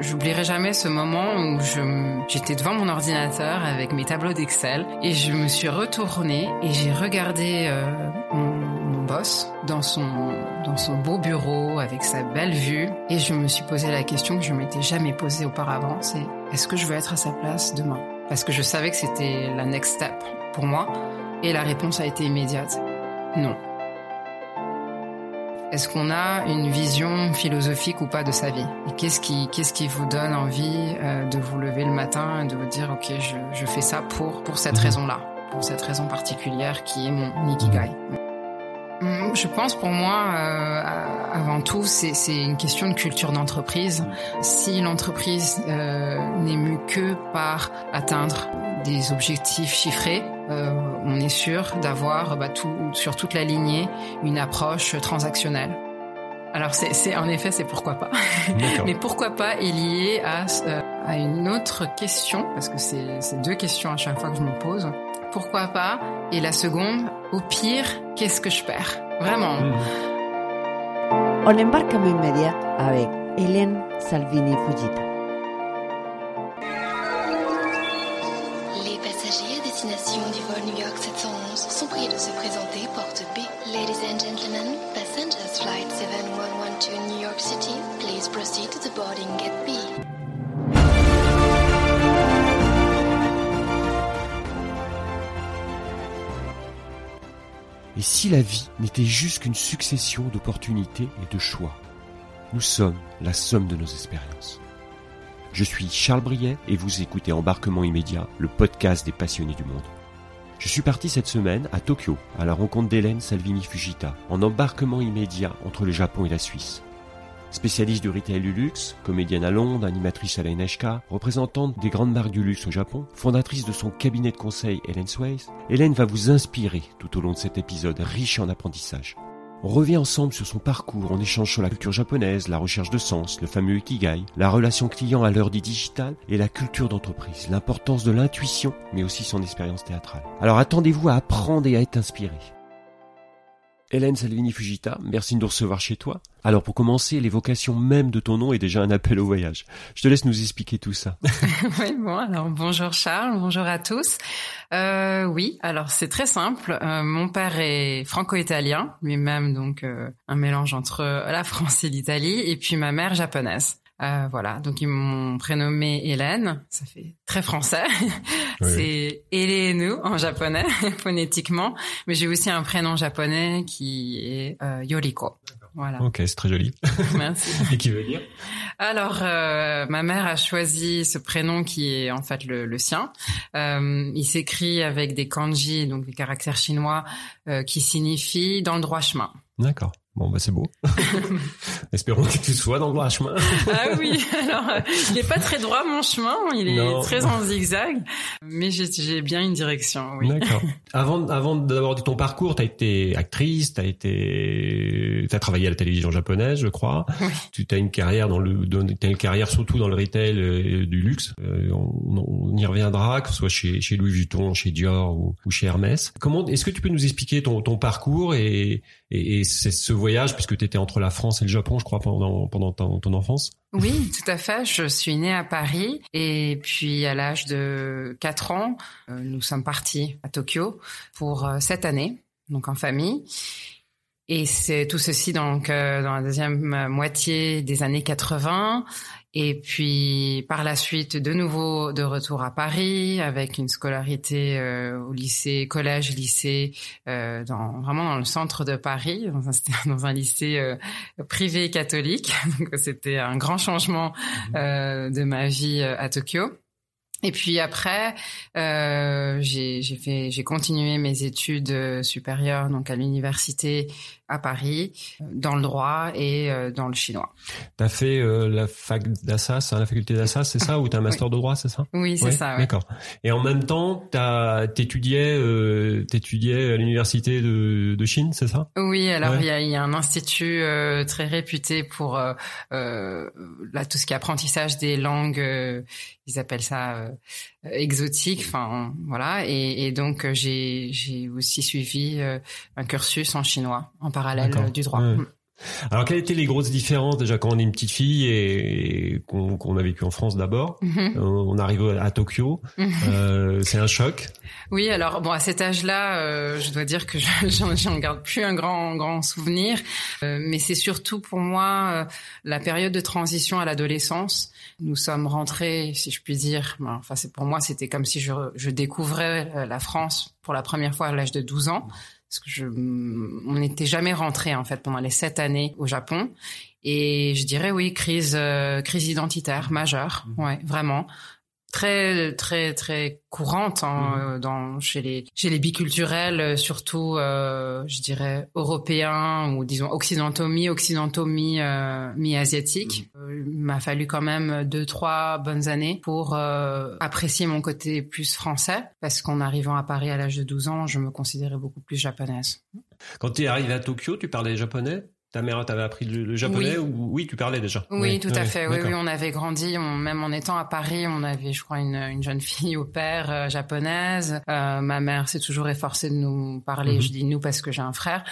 J'oublierai jamais ce moment où j'étais devant mon ordinateur avec mes tableaux d'Excel et je me suis retournée et j'ai regardé euh, mon, mon boss dans son, dans son beau bureau avec sa belle vue et je me suis posé la question que je m'étais jamais posée auparavant, c'est est-ce que je veux être à sa place demain? Parce que je savais que c'était la next step pour moi et la réponse a été immédiate. Non. Est-ce qu'on a une vision philosophique ou pas de sa vie Et qu'est-ce qui, qu'est-ce qui vous donne envie euh, de vous lever le matin et de vous dire ok je, je fais ça pour pour cette raison-là, pour cette raison particulière qui est mon ikigai. Hum, Je pense pour moi, euh, avant tout, c'est une question de culture d'entreprise. Si l'entreprise euh, n'est mue que par atteindre des objectifs chiffrés, euh, on est sûr d'avoir bah, tout, sur toute la lignée une approche transactionnelle. Alors c'est en effet c'est pourquoi pas. Mais pourquoi pas est lié à, euh, à une autre question, parce que c'est c'est deux questions à chaque fois que je me pose. Pourquoi pas Et la seconde, au pire, qu'est-ce que je perds? Vraiment. On embarcamos inmediat avec Hélène Salvini Fujita. Les passagers à destination du vol New York 711 sont priés de se présenter porte B. Ladies and gentlemen, passengers flight 7112 New York City, please proceed to the boarding gate B. Et si la vie n'était juste qu'une succession d'opportunités et de choix Nous sommes la somme de nos expériences. Je suis Charles Briet et vous écoutez Embarquement immédiat, le podcast des passionnés du monde. Je suis parti cette semaine à Tokyo, à la rencontre d'Hélène Salvini Fujita, en embarquement immédiat entre le Japon et la Suisse. Spécialiste du retail du luxe, comédienne à Londres, animatrice à la NHK, représentante des grandes marques du luxe au Japon, fondatrice de son cabinet de conseil Hélène Sways, Hélène va vous inspirer tout au long de cet épisode riche en apprentissage. On revient ensemble sur son parcours, on échange sur la culture japonaise, la recherche de sens, le fameux ikigai, la relation client à l'heure du digital et la culture d'entreprise, l'importance de l'intuition, mais aussi son expérience théâtrale. Alors attendez-vous à apprendre et à être inspiré. Hélène Salvini Fujita, merci de nous recevoir chez toi. Alors pour commencer, l'évocation même de ton nom est déjà un appel au voyage. Je te laisse nous expliquer tout ça. Oui, bon, alors bonjour Charles, bonjour à tous. Euh, oui, alors c'est très simple. Euh, mon père est franco-italien, lui-même donc euh, un mélange entre la France et l'Italie, et puis ma mère japonaise. Euh, voilà, donc ils m'ont prénommé Hélène, ça fait très français. c'est Hélène en japonais, phonétiquement, mais j'ai aussi un prénom japonais qui est euh, Yoriko. Voilà, Ok, c'est très joli. merci. Et qui veut dire? Alors, euh, ma mère a choisi ce prénom qui est en fait le, le sien. Euh, il s'écrit avec des kanji, donc des caractères chinois, euh, qui signifient dans le droit chemin. D'accord. Bon, bah c'est beau. Espérons que tu sois dans le droit chemin. Ah oui, alors euh, il est pas très droit mon chemin, il est Non. très en zigzag, mais j'ai- j'ai bien une direction. Oui. D'accord. Avant, avant d'aborder ton parcours, t'as été actrice, t'as été, t'as travaillé à la télévision japonaise, je crois. Oui. Tu as une carrière dans le, dans- une carrière surtout dans le retail euh, du luxe. Euh, on, on y reviendra, que ce soit chez, chez Louis Vuitton, chez Dior ou, ou chez Hermès. Comment, est-ce que tu peux nous expliquer ton, ton parcours et, et, et ce voyage, puisque tu étais entre la France et le Japon, je crois, pendant, pendant ton, ton enfance? Oui, tout à fait. Je suis née à Paris et puis à l'âge de 4 ans, euh, nous sommes partis à Tokyo pour euh, cette année, donc en famille. Et c'est tout ceci donc euh, dans la deuxième moitié des années 80. Et puis par la suite, de nouveau de retour à Paris avec une scolarité euh, au lycée, collège, lycée, euh, dans, vraiment dans le centre de Paris, dans un, c'était dans un lycée euh, privé catholique. Donc c'était un grand changement euh, de ma vie euh, à Tokyo. Et puis après, euh, j'ai fait, j'ai continué mes études euh, supérieures donc à l'université à Paris, euh, dans le droit et euh, dans le chinois. T'as fait la fac d'Assas, hein, la faculté d'Assas, c'est ça, ou t'as un master de droit, c'est ça? Oui, c'est ça. Ouais. D'accord. Et en même temps, t'as t'étudiais, euh, t'étudiais à l'université de, de Chine, c'est ça? Oui, alors il y, a, y, a, un institut très réputé pour là tout ce qui est apprentissage des langues ils appellent ça euh, exotique. Enfin, voilà. Et, et donc euh, j'ai j'ai aussi suivi euh, un cursus en chinois en parallèle du droit. Mm. Alors, quelles étaient les grosses différences déjà quand on est une petite fille et, qu'on a vécu en France d'abord? Mm-hmm. On arrive à Tokyo, euh, c'est un choc. Oui, alors bon, à cet âge-là, euh, je dois dire que j'en garde plus un grand grand souvenir, euh, mais c'est surtout pour moi euh, la période de transition à l'adolescence. Nous sommes rentrés, si je puis dire, enfin c'est pour moi c'était comme si je, je découvrais la France pour la première fois à l'âge de 12 ans parce que je, on n'était jamais rentré en fait pendant les sept années au Japon. Et je dirais oui, crise, crise identitaire majeure, mmh. ouais, vraiment très très très courante hein, mhm. euh, dans chez les chez les biculturels euh, surtout euh, je dirais européens ou disons occidentaux mi occidentaux mi euh, mi asiatiques mhm. M'a fallu quand même deux trois bonnes années pour apprécier mon côté plus français. Parce qu'en arrivant à Paris à l'âge de 12 ans je me considérais beaucoup plus japonaise. Quand tu es arrivé à Tokyo tu parlais japonais? Ta mère t'avait appris le, japonais oui. ou oui tu parlais déjà Oui, tout à fait. Oui, oui, on avait grandi, même en étant à Paris, on avait, je crois, une, une jeune fille au père euh, japonaise. Euh, ma mère s'est toujours efforcée de nous parler. Mhm. Je dis nous parce que j'ai un frère,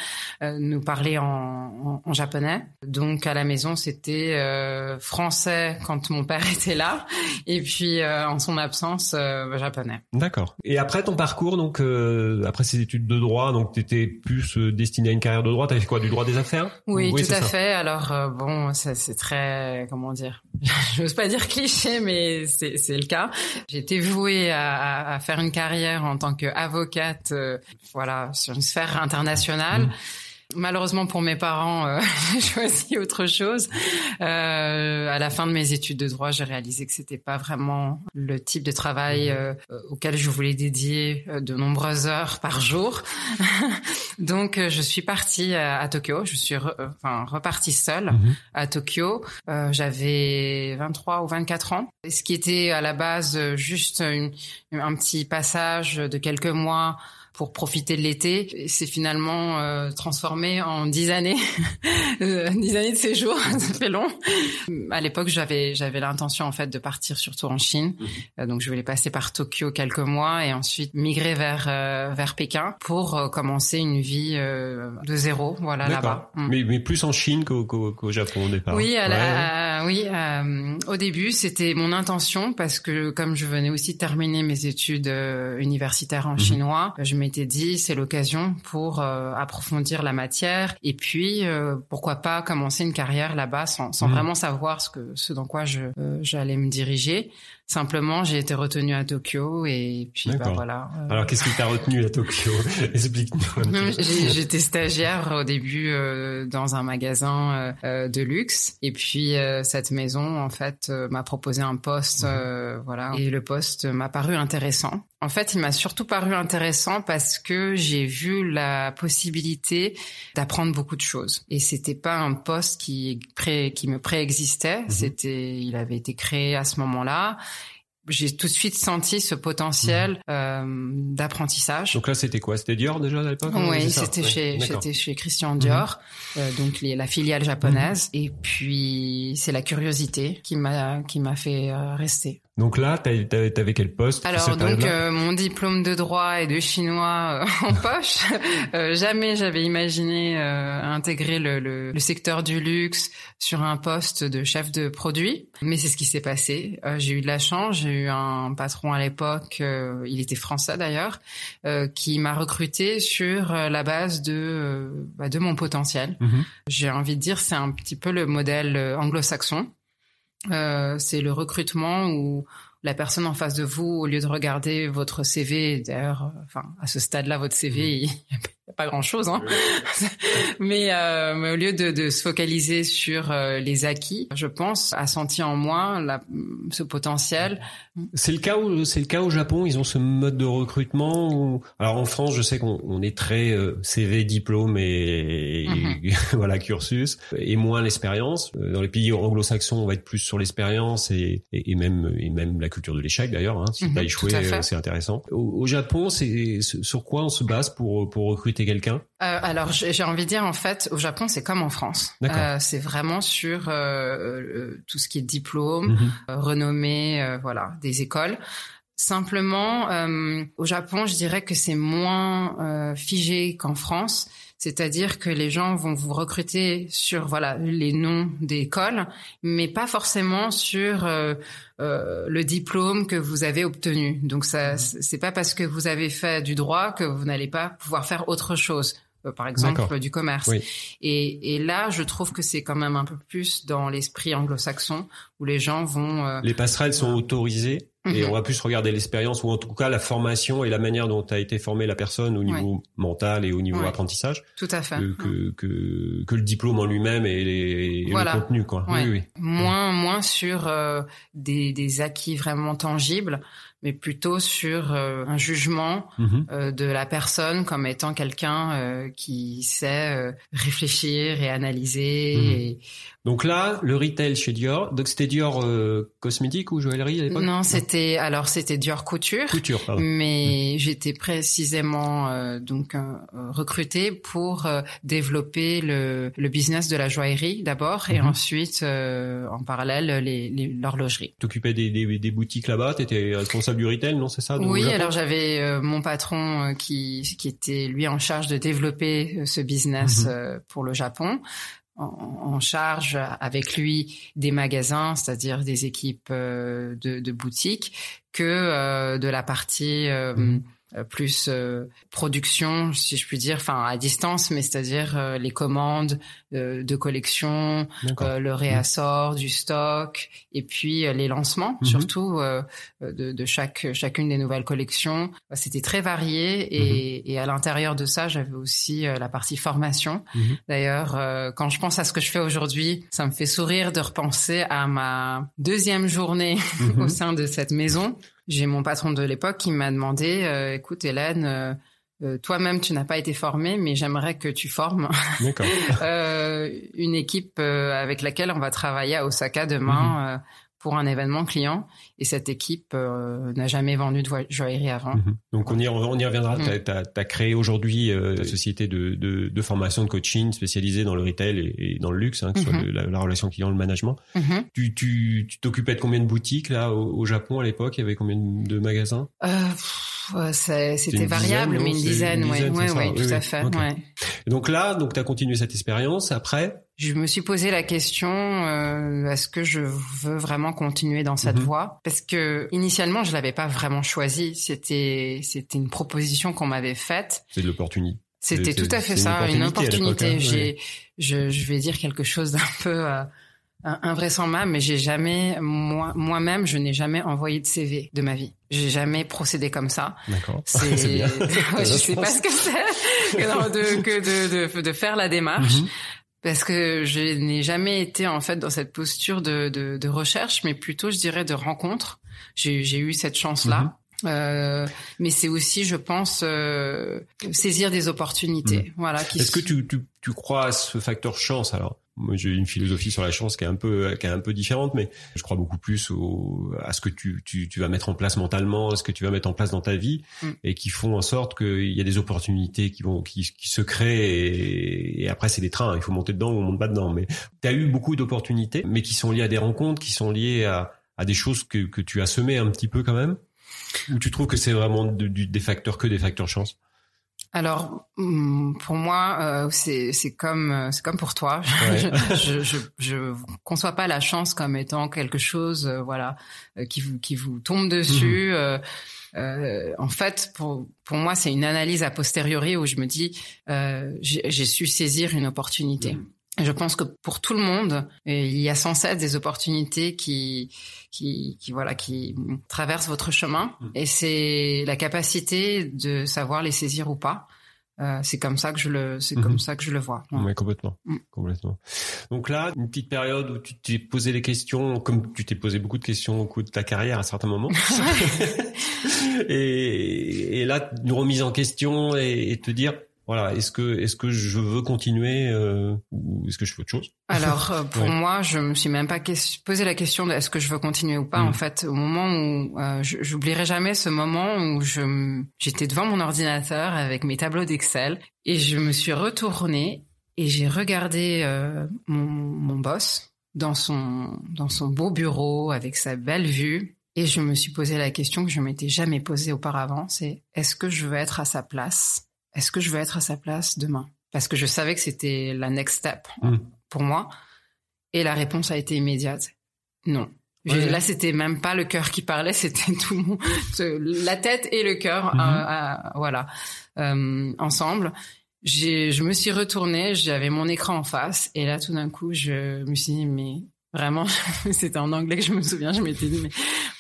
euh, nous parler en, en, en, japonais. Donc à la maison, c'était euh, français quand mon père était là, et puis euh, en son absence, japonais. D'accord. Et après ton parcours, donc après ces études de droit, donc t'étais plus destiné à une carrière de droit. T'avais fait quoi, du droit des affaires? Oui, tout à fait. Alors euh, bon, c'est très comment dire? Je n'ose pas dire cliché, mais c'est le cas. Été vouée à, à, faire une carrière en tant qu'avocate, euh, voilà, sur une sphère internationale. Mmh. Malheureusement pour mes parents, euh, j'ai choisi autre chose. Euh, à la fin de mes études de droit, j'ai réalisé que c'était pas vraiment le type de travail euh, auquel je voulais dédier euh, de nombreuses heures par jour. Donc, je suis partie à, Tokyo. Je suis enfin repartie seule mhm. à Tokyo. J'avais 23 ou 24 ans. Ce qui était à la base juste un petit passage de quelques mois pour profiter de l'été. C'est finalement euh, transformé en dix années, euh, dix années de séjour, ça fait long. À l'époque, j'avais j'avais l'intention en fait de partir surtout en Chine, mhm. euh, donc je voulais passer par Tokyo quelques mois et ensuite migrer vers vers Pékin pour commencer une vie de zéro, voilà là-bas. Mm. Mais mais plus en Chine qu'au Japon au départ. Oui, à oui. au début, c'était mon intention parce que comme je venais aussi terminer mes études universitaires en mhm. chinois, je m'étais dit c'est l'occasion pour euh, approfondir la matière et puis euh, pourquoi pas commencer une carrière là-bas sans, sans mmh. vraiment savoir ce que ce dans quoi je euh, j'allais me diriger. Simplement, j'ai été retenue à Tokyo et puis bah, voilà. Alors qu'est-ce qui t'a retenu à Tokyo? Explique-nous. J'étais stagiaire au début dans un magasin de luxe et puis cette maison en fait m'a proposé un poste mmh. voilà et le poste m'a paru intéressant. En fait, il m'a surtout paru intéressant parce que j'ai vu la possibilité d'apprendre beaucoup de choses. Et c'était pas un poste qui pré, qui me préexistait. Mhm. C'était, il avait été créé à ce moment-là j'ai tout de suite senti ce potentiel mhm. euh, d'apprentissage. Donc là, c'était quoi? C'était Dior déjà à l'époque? Oui, c'était chez, c'était chez Christian Dior, mhm. euh, donc les, la filiale japonaise. Et puis c'est la curiosité qui m'a qui m'a fait euh, rester. Donc là, t'avais quel poste Alors donc euh, mon diplôme de droit et de chinois euh, en poche. Euh, jamais j'avais imaginé intégrer le, le, le, secteur du luxe sur un poste de chef de produit, mais c'est ce qui s'est passé. j'ai eu de la chance. J'ai eu un patron à l'époque, il était français d'ailleurs, qui m'a recruté sur la base de bah, de mon potentiel. Mhm. J'ai envie de dire c'est un petit peu le modèle anglo-saxon. Euh, c'est le recrutement où la personne en face de vous, au lieu de regarder votre CV, d'ailleurs, euh, enfin à ce stade-là, votre CV, mmh. il a pas grand chose, hein. mais, euh, mais, au lieu de, de se focaliser sur euh, les acquis, je pense a senti en moi la, ce potentiel. C'est le cas où c'est le cas au Japon, ils ont ce mode de recrutement. Où... Alors en France, je sais qu'on on est très euh, CV, diplôme et, mhm. voilà cursus et moins l'expérience. Dans les pays anglo-saxons, on va être plus sur l'expérience et, et, même et même la culture de l'échec d'ailleurs. Hein. Si mm t'as échoué, c'est intéressant. Au, au Japon, c'est sur quoi on se base pour pour recruter quelqu'un euh, alors j'ai envie de dire en fait au Japon c'est comme en France. Euh, c'est vraiment sur euh, tout ce qui est diplôme, mhm. renommée, voilà des écoles. Simplement au Japon je dirais que c'est moins figé qu'en France. C'est-à-dire que les gens vont vous recruter sur voilà les noms d'écoles, mais pas forcément sur euh, euh, le diplôme que vous avez obtenu. Donc ça, mmh. c'est pas parce que vous avez fait du droit que vous n'allez pas pouvoir faire autre chose. Euh, par exemple du commerce. Et, et, là, je trouve que c'est quand même un peu plus dans l'esprit anglo-saxon où les gens vont. Euh, les passerelles sont autorisées? Et mhm. on va plus regarder l'expérience ou en tout cas la formation et la manière dont a été formée la personne au niveau mental et au niveau apprentissage. Tout à fait. Que, que, que, le diplôme en lui-même et, les, le contenu quoi. Oui, oui. Moins moins sur euh, des, des acquis vraiment tangibles mais plutôt sur euh, un jugement mhm. euh, de la personne comme étant quelqu'un euh, qui sait réfléchir et analyser. Mhm. Et... Donc là, le retail chez Dior, donc c'était Dior cosmétique ou joaillerie à l'époque? Non, c'était alors c'était Dior couture. Couture, pardon. Mais mhm. j'étais précisément donc recrutée pour développer le, le business de la joaillerie d'abord et ensuite en parallèle l'horlogerie. T'occupais des, des, des boutiques là-bas, t'étais responsable du retail, non? C'est ça Oui, alors j'avais euh, mon patron euh, qui qui était lui en charge de développer euh, ce business mhm. pour le Japon. En, charge avec lui des magasins, c'est-à-dire des équipes de, de boutiques, que de la partie mhm. Euh, plus euh, production, si je puis dire, enfin à distance, mais c'est-à-dire euh, les commandes de collection, le réassort du stock, et puis les lancements, mhm. surtout de, de, chaque chacune des nouvelles collections. C'était très varié, et, mhm. et à l'intérieur de ça, j'avais aussi la partie formation. D'ailleurs, quand je pense à ce que je fais aujourd'hui, ça me fait sourire de repenser à ma deuxième journée au sein de cette maison j'ai mon patron de l'époque qui m'a demandé, euh, écoute Hélène, euh, euh, toi-même tu n'as pas été formée, mais j'aimerais que tu formes une équipe avec laquelle on va travailler à Osaka demain. Mhm pour un événement client et cette équipe euh, n'a jamais vendu de joaillerie avant. Mhm. Donc on y, on y reviendra. Mhm. Tu as, créé aujourd'hui euh, une société de, de, de, formation de coaching spécialisée dans le retail et, dans le luxe, hein, que ce soit mhm. la, relation client, le management. Tu Tu t'occupais de combien de boutiques là au, Japon à l'époque? Il y avait combien de magasins? Euh, C'était variable, mais une dizaine, oui, ouais, ouais, tout à fait. Ouais. donc là, donc tu as continué cette expérience. Après je me suis posé la question euh, est-ce que je veux vraiment continuer dans cette mhm. voie? Parce que initialement, je l'avais pas vraiment choisi. C'était c'était une proposition qu'on m'avait faite. C'est de l'opportunité. C'était tout à fait ça, une opportunité. Hein. J'ai, je, je vais dire quelque chose d'un peu euh, invraisemblable, mais j'ai jamais moi moi-même, je n'ai jamais envoyé de CV de ma vie. J'ai jamais procédé comme ça. D'accord. C'est, je sais pas ce que c'est que, de, que de, de, de, faire la démarche. Mhm parce que je n'ai jamais été en fait dans cette posture de, de, de recherche, mais plutôt, je dirais, de rencontre. J'ai eu cette chance-là. Mhm. Euh, mais c'est aussi, je pense, euh, saisir des opportunités. Mhm. Voilà. Est-ce que tu, tu, tu crois à ce facteur chance alors? Moi, j'ai une philosophie sur la chance qui est un peu, qui est un peu différente, mais je crois beaucoup plus au, à ce que tu, tu, tu vas mettre en place mentalement, à ce que tu vas mettre en place dans ta vie, mm. et qui font en sorte qu'il y a des opportunités qui vont, qui, qui se créent, et, après c'est des trains, il faut monter dedans ou on monte pas dedans. Mais tu as eu beaucoup d'opportunités, mais qui sont liées à des rencontres, qui sont liées à, à des choses que, que tu as semées un petit peu quand même? Ou tu trouves que c'est vraiment des facteurs que des facteurs chance? Alors mm, pour moi euh, c'est c'est comme euh, c'est comme pour toi. je, je, je, conçois pas la chance comme étant quelque chose euh, voilà qui vous qui vous tombe dessus. Mhm. en fait, pour pour moi, c'est une analyse a posteriori où je me dis j'ai su saisir une opportunité. Mhm. Je pense que pour tout le monde, il y a sans cesse des opportunités qui, qui, qui voilà, qui traversent votre chemin, mm. et c'est la capacité de savoir les saisir ou pas. Euh, c'est comme ça que je le, c'est Mhm. comme ça que je le vois. Ouais. Ouais, complètement, Mm. complètement. Donc là, une petite période où tu t'es posé des questions, comme tu t'es posé beaucoup de questions au cours de ta carrière à certains moments. et, et là, une remise en question et, et te dire, voilà, est-ce que est-ce que je veux continuer euh, ou est-ce que je fais autre chose? Alors euh, pour Ouais. moi, je me suis même pas posé la question de est-ce que je veux continuer ou pas. Mhm. En fait, au moment où euh, j'oublierai jamais ce moment où je j'étais devant mon ordinateur avec mes tableaux d'Excel et je me suis retournée et j'ai regardé euh, mon, mon boss dans son dans son beau bureau avec sa belle vue et je me suis posé la question que je m'étais jamais posée auparavant, c'est est-ce que je veux être à sa place? Est-ce que je veux être à sa place demain? Parce que je savais que c'était la next step Mhm. pour moi. Et la réponse a été immédiate. Non. Ouais. Là, c'était même pas le cœur qui parlait, c'était tout le monde, la tête et le cœur, Mhm. euh, euh, voilà, euh, ensemble. Je me suis retournée, j'avais mon écran en face, et là, tout d'un coup, je me suis dit, mais vraiment, c'était en anglais que je me souviens, je m'étais dit, mais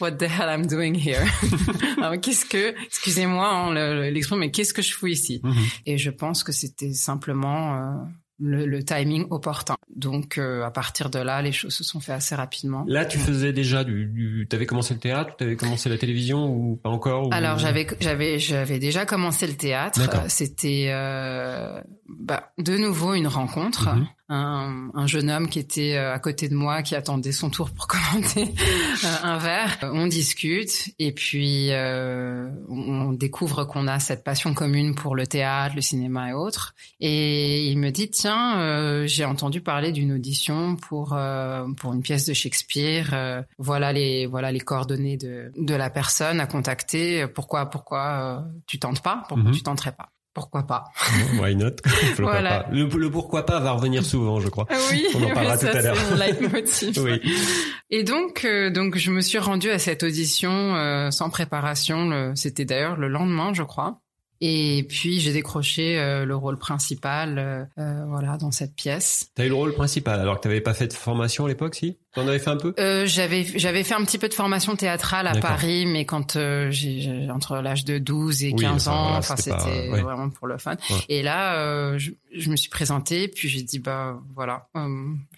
what the hell I'm doing here? Alors, qu'est-ce que, excusez-moi hein, le- le- l'expression, mais qu'est-ce que je fous ici? Mhm. Et je pense que c'était simplement euh, le, le timing opportun. Donc euh, à partir de là, les choses se sont faites assez rapidement. Là, tu faisais déjà du, du t'avais commencé le théâtre, t'avais commencé la télévision ou pas encore ou- Alors j'avais j'avais j'avais déjà commencé le théâtre. C'était euh, bah, de nouveau une rencontre. Mhm. Un, un jeune homme qui était euh, à côté de moi, qui attendait son tour pour commenter euh, un verre. On discute et puis euh, on découvre qu'on a cette passion commune pour le théâtre, le cinéma et autres. Et il me dit tiens, euh, j'ai entendu parler d'une audition pour euh, pour une pièce de Shakespeare. Euh, voilà les voilà les coordonnées de de la personne à contacter. Pourquoi pourquoi tu tentes pas? Pourquoi Mhm. tu tenterais pas? Pourquoi pas? Why not? Pourquoi Voilà. pas. Le, le pourquoi pas va revenir souvent, je crois. Ah Oui, On en parlera ça, tout à l'heure. Oui. Et donc, euh, donc je me suis rendue à cette audition euh, sans préparation. C'était d'ailleurs le lendemain, je crois. Et puis j'ai décroché euh, le rôle principal, euh, euh, voilà, dans cette pièce. T'as eu le rôle principal, alors que t'avais pas fait de formation à l'époque, si? T'en avais fait un peu? Euh, j'avais j'avais fait un petit peu de formation théâtrale à. Paris, mais quand euh, j'ai entre l'âge de 12 et Oui, 15 enfin, ans, voilà, enfin c'était ouais. vraiment pour le fun. Ouais. Et là, euh, je, je me suis présentée, puis j'ai dit bah voilà,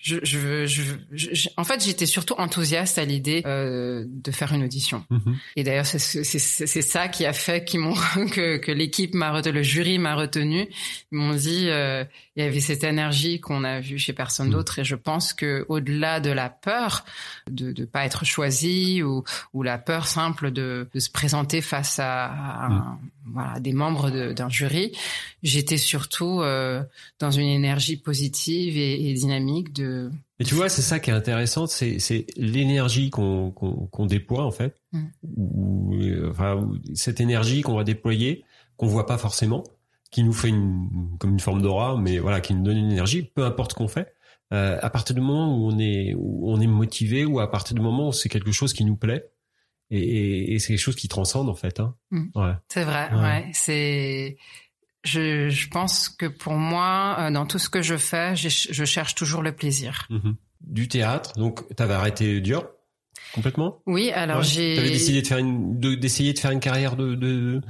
je, je, veux- je, je- en fait j'étais surtout enthousiaste à l'idée de faire une audition. Mhm. Et d'ailleurs, c'est ça qui a fait qu'ils m'ont que, que l'équipe m'a retenu, le jury m'a retenu. Ils m'ont dit il y avait cette énergie qu'on a vue chez personne Mm. d'autre. Et je pense que au-delà de la peur de ne pas être choisi ou, ou la peur simple de, de se présenter face à, à un- voilà des membres de- d'un jury, j'étais surtout euh, dans une énergie positive et, et dynamique de Et tu vois, c'est ça qui est intéressant, c'est l'énergie qu'on déploie en fait, Mm. ou enfin cette énergie qu'on va déployer, qu'on voit pas forcément, qui nous fait une comme une forme d'aura, mais voilà, qui nous donne une énergie, peu importe ce qu'on fait. Euh, à partir du moment où on est où on est motivé, ou à partir du moment où c'est quelque chose qui nous plaît, et, et, et c'est quelque chose qui transcende en fait. Hein. Mm. Ouais. C'est vrai, Ouais. ouais. C'est, je, je pense que pour moi, euh, dans tout ce que je fais, je, je cherche toujours le plaisir. Mhm. Du théâtre, donc t'avais arrêté dur complètement? Oui, alors Ouais. j'ai. T'avais décidé de faire une, de- d'essayer de faire une carrière de, de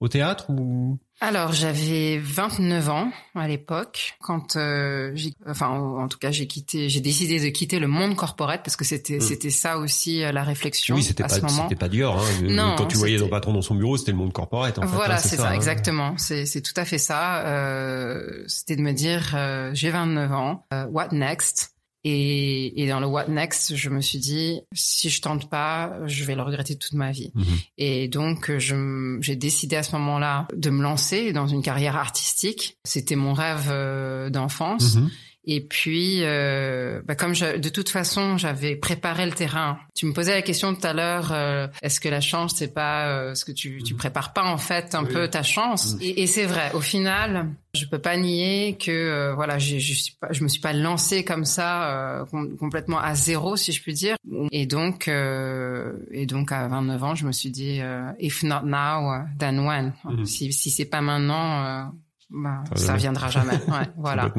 au théâtre ou? Alors j'avais 29 ans à l'époque quand euh, j'ai, enfin en tout cas j'ai quitté, j'ai décidé de quitter le monde corporate parce que c'était Mm. c'était ça aussi euh, la réflexion Oui, c'était à pas ce moment. c'était pas dur. Hein. Non, Quand tu voyais ton patron dans son bureau, c'était le monde corporate. En fait, voilà, hein, c'est ça, hein. exactement. C'est c'est tout à fait ça. Euh, C'était de me dire, euh, j'ai 29 ans, euh, what next? Et, et dans le what next, je me suis dit, si je tente pas, je vais le regretter toute ma vie. Mhm. Et donc, j'ai décidé à ce moment-là de me lancer dans une carrière artistique. C'était mon rêve euh, d'enfance. Mhm. Et puis, euh, bah, comme je, de toute façon, j'avais préparé le terrain. Tu me posais la question tout à l'heure, euh, est-ce que la chance, c'est pas euh, ce que tu, tu prépares pas en fait un Mhm. Oui. peu ta chance Mhm. Et, et c'est vrai. Au final, je peux pas nier que euh, voilà, j'ai- je suis pas, je me suis pas lancée comme ça euh, com- complètement à zéro, si je puis dire. Et donc, euh, et donc à 29 ans, je me suis dit, euh, if not now, then when Mhm. Si si c'est pas maintenant. euh, bah, Ça ça viendra jamais. Ouais, voilà.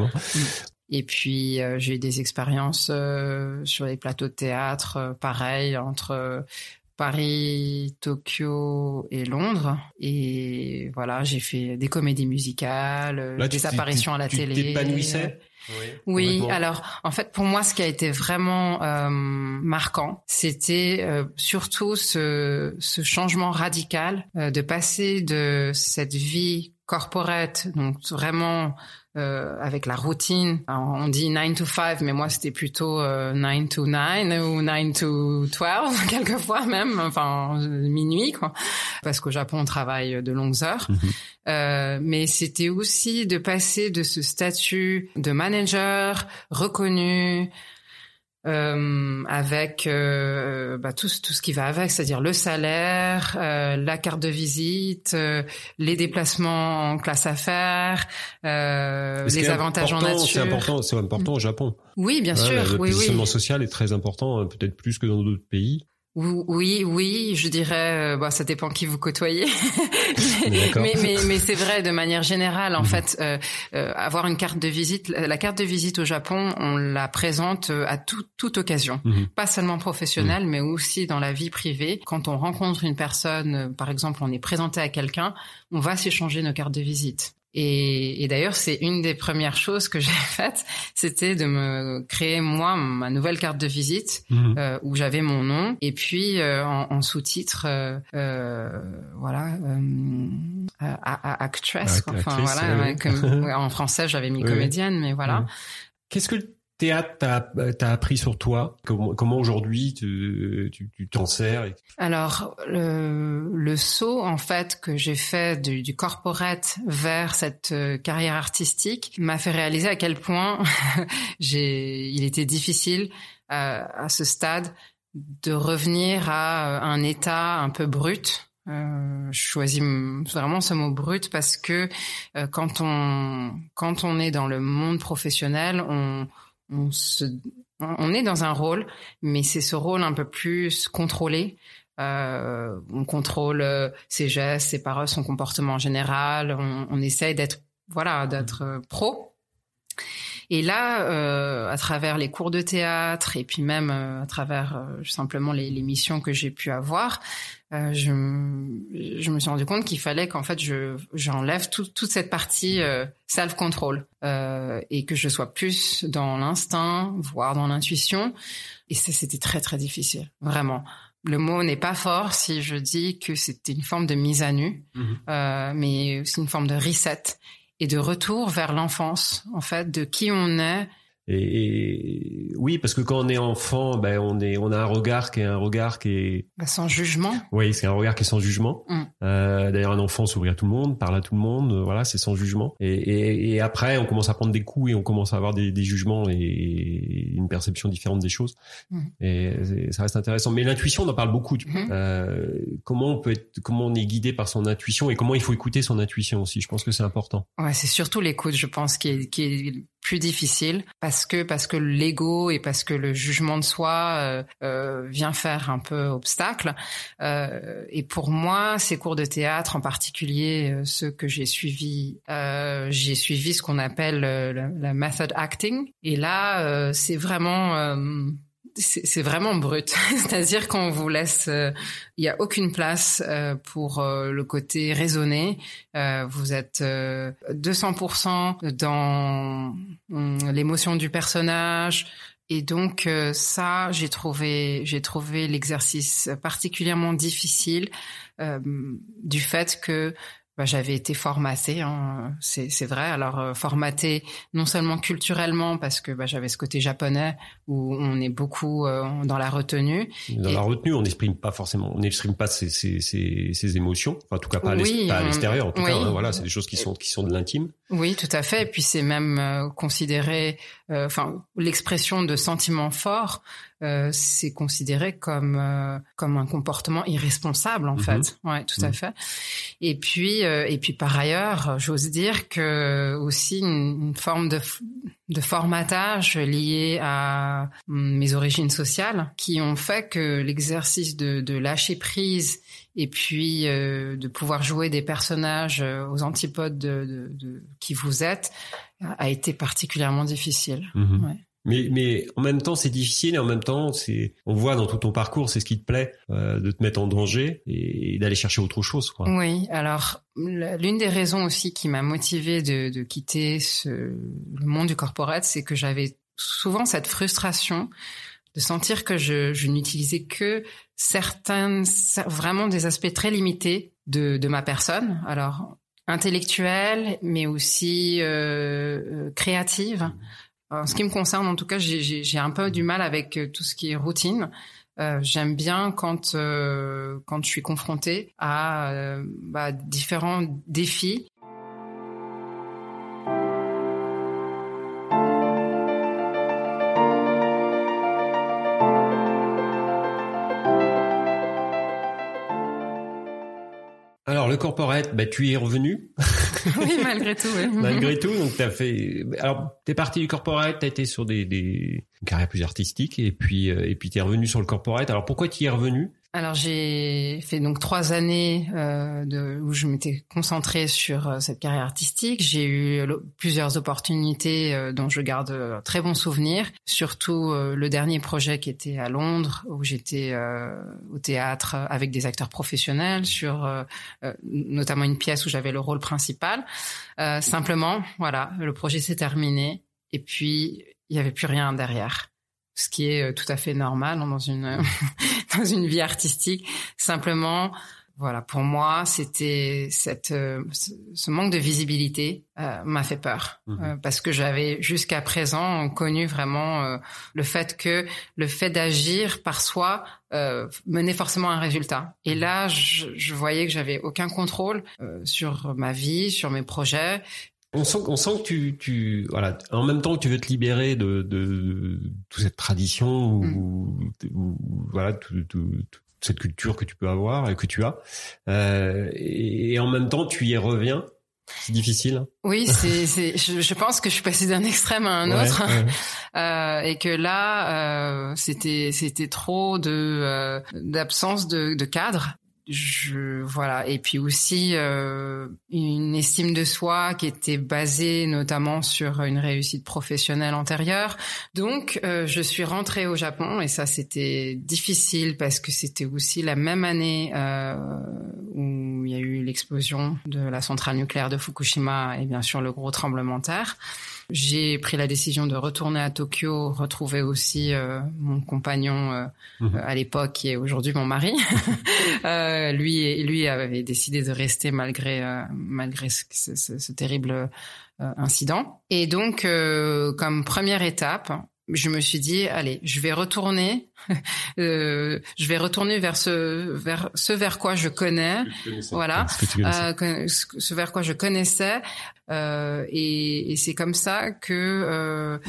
Et puis euh, j'ai eu des expériences euh, sur les plateaux de théâtre, euh, pareil entre euh, Paris, Tokyo et Londres. Et voilà, j'ai fait des comédies musicales, Là, des tu apparitions à la tu télé. t'épanouissais? Oui, complètement. alors en fait pour moi ce qui a été vraiment euh, marquant, c'était euh, surtout ce, ce changement radical euh, de passer de cette vie corporate, donc vraiment euh, avec la routine. Alors, on dit 9 to 5, mais moi c'était plutôt euh, 9 to 9 ou 9 to 12, quelquefois même, enfin minuit quoi, parce qu'au Japon on travaille de longues heures. Euh, mais c'était aussi de passer de ce statut de manager reconnu euh, avec euh, bah, tout, ce- tout ce qui va avec, c'est-à-dire le salaire, euh, la carte de visite, euh, les déplacements en classe affaires, euh, les avantages en nature. C'est important, c'est important au Japon. Oui, bien Hein, sûr. Le oui, oui. positionnement social est très important, euh, peut-être plus que dans d'autres pays. Ou- Oui, oui, je dirais, euh, bah, ça dépend qui vous côtoyez. Mais mais, mais c'est vrai de manière générale, en Mhm. fait, euh, euh, avoir une carte de visite, la carte de visite au Japon, on la présente euh, à tout- toute occasion, Mhm. pas seulement professionnelle, mais aussi dans la vie privée. Quand on rencontre une personne, euh, par exemple, on est présenté à quelqu'un, on va s'échanger nos cartes de visite. Et, et d'ailleurs, c'est une des premières choses que j'ai faites, c'était de me créer moi ma nouvelle carte de visite Mhm. euh, où j'avais mon nom. Et puis euh, en, en sous-titre euh, euh, voilà à, actress enfin actrice, voilà ouais, comme- en français j'avais mis Oui, comédienne mais voilà. Qu'est-ce que théâtre t'a t'a appris sur toi Comment, comment aujourd'hui tu t'en sers alors le, le saut en fait que j'ai fait du, du corporate vers cette euh, carrière artistique m'a fait réaliser à quel point j'ai il était difficile euh, à ce stade de revenir à euh, un état un peu brut. Euh, je choisis vraiment ce mot brut parce que euh, quand on quand on est dans le monde professionnel, on on se on est dans un rôle, mais c'est ce rôle un peu plus contrôlé. Euh, on contrôle euh, ses gestes, ses paroles, son comportement en général. On, on essaye d'être voilà d'être euh, pro. Et là, euh, à travers les cours de théâtre et puis même euh, à travers simplement les, les missions que j'ai pu avoir, euh, je, je me suis rendu compte qu'il fallait qu'en fait je j'enlève tout- toute cette partie euh, self control euh, et que je sois plus dans l'instinct, voire dans l'intuition. Et ça, c'était très très difficile, vraiment. Le mot n'est pas fort si je dis que c'était une forme de mise à nu, Mhm. euh, mais c'est une forme de reset et de retour vers l'enfance, en fait, de qui on est. et, et oui parce que quand on est enfant ben on est on a un regard qui est un regard qui est bah, sans jugement. oui c'est un regard qui est sans jugement Mm. euh, d'ailleurs un enfant s'ouvre à tout le monde parle à tout le monde euh, voilà c'est sans jugement et, et, et après on commence à prendre des coups et on commence à avoir des, des jugements et une perception différente des choses Mm. et ça reste intéressant mais l'intuition on en parle beaucoup. Mhm. Euh, comment on peut être comment on est guidé par son intuition et comment il faut écouter son intuition aussi je pense que c'est important Ouais, c'est surtout l'écoute, je pense, qui est, qui est plus difficile parce que parce que l'ego et parce que le jugement de soi euh, euh, vient faire un peu obstacle. Euh, et pour moi, ces cours de théâtre, en particulier euh, ceux que j'ai suivis, euh, j'ai suivi ce qu'on appelle la, la method acting. Et là, c'est vraiment c'est vraiment brut. C'est-à-dire qu'on vous laisse, euh, il y a aucune place euh, pour euh, le côté raisonné. Vous êtes euh, 200% dans hum, l'émotion du personnage. Et donc ça, j'ai trouvé, j'ai trouvé l'exercice particulièrement difficile du fait que bah, j'avais été formatée, hein, c'est vrai. Alors euh, formatée non seulement culturellement parce que bah, j'avais ce côté japonais où on est beaucoup euh, dans la retenue. Dans Et- la retenue, on n'exprime pas forcément, on n'exprime pas ses, ses, ses, ses émotions, enfin, en tout cas pas à Oui, on- l'extérieur. En tout oui. cas, hein, voilà, c'est des choses qui sont qui sont de l'intime. Oui, tout à fait. Et puis c'est même euh, considéré, euh, enfin l'expression de sentiments forts, euh, c'est considéré comme euh, comme un comportement irresponsable en Mhm. fait. Ouais, tout à Mhm. fait. Et puis euh, et puis par ailleurs, j'ose dire que aussi une, une forme de de formatage lié à mes origines sociales qui ont fait que l'exercice de, de lâcher prise et puis euh, de pouvoir jouer des personnages euh, aux antipodes de, de, de qui vous êtes a été particulièrement difficile. Mhm. Ouais. Mais, en même temps, c'est difficile et en même temps, on voit dans tout ton parcours, c'est ce qui te plaît, euh, de te mettre en danger et, d'aller chercher autre chose. Oui, alors l'une des raisons aussi qui m'a motivé de, quitter le monde du corporate, c'est que j'avais souvent cette frustration de sentir que je, n'utilisais que certains, vraiment des aspects très limités de, de ma personne. Alors intellectuelle, mais aussi euh, euh créative. En ce qui me concerne, en tout cas, j'ai un peu du mal avec euh, tout ce qui est routine. Euh, J'aime bien quand euh, quand je suis confrontée à euh, bah, différents défis le corporate, bah, tu y es revenu. oui, malgré tout. Oui. malgré tout, donc t'as fait. Alors, t'es parti du corporate, t'as été sur des, des carrières plus artistiques, et puis euh, et puis t'es revenu sur le corporate. Alors, pourquoi tu y es revenu? Alors j'ai fait donc trois années euh, où je m'étais concentrée sur euh, cette carrière artistique. J'ai eu plusieurs opportunités euh, dont je garde euh, très bons souvenirs. Surtout le dernier projet qui était à Londres où j'étais au théâtre avec des acteurs professionnels sur notamment une pièce où j'avais le rôle principal. simplement, voilà, le projet s'est terminé et puis il y avait plus rien derrière ce qui est euh, tout à fait normal hein, dans une dans une vie artistique. Simplement, voilà, pour moi, c'était cette euh, ce manque de visibilité euh, m'a fait peur mhm. parce que j'avais jusqu'à présent connu vraiment le fait que le fait d'agir par soi menait forcément à un résultat. Et là, je, je voyais que j'avais aucun contrôle sur ma vie, sur mes projets, on sent, on sent que tu, tu, voilà, en même temps que tu veux te libérer de, de, toute cette tradition ou, mm. voilà, toute cette culture que tu peux avoir et que tu as, euh, et, en même temps tu y reviens. C'est difficile. Oui, c'est, c'est, je, pense que je suis passée d'un extrême à un autre, Euh, et que là, euh, c'était, c'était trop de euh, d'absence de, de cadre je voilà et puis aussi euh, une estime de soi qui était basée notamment sur une réussite professionnelle antérieure. Donc euh, je suis rentrée au Japon et ça c'était difficile parce que c'était aussi la même année euh, où il y a eu l'explosion de la centrale nucléaire de Fukushima et bien sûr le gros tremblement de terre. J'ai pris la décision de retourner à Tokyo, retrouver aussi euh, mon compagnon euh, mhm. à l'époque qui est aujourd'hui mon mari. euh, lui, lui avait décidé de rester malgré euh, malgré ce, ce, ce terrible incident. Et donc, comme première étape, je me suis dit allez, je vais retourner, euh, je vais retourner vers ce vers ce vers quoi je connais, voilà, euh, ce vers quoi je connaissais, euh, et, et c'est comme ça que euh,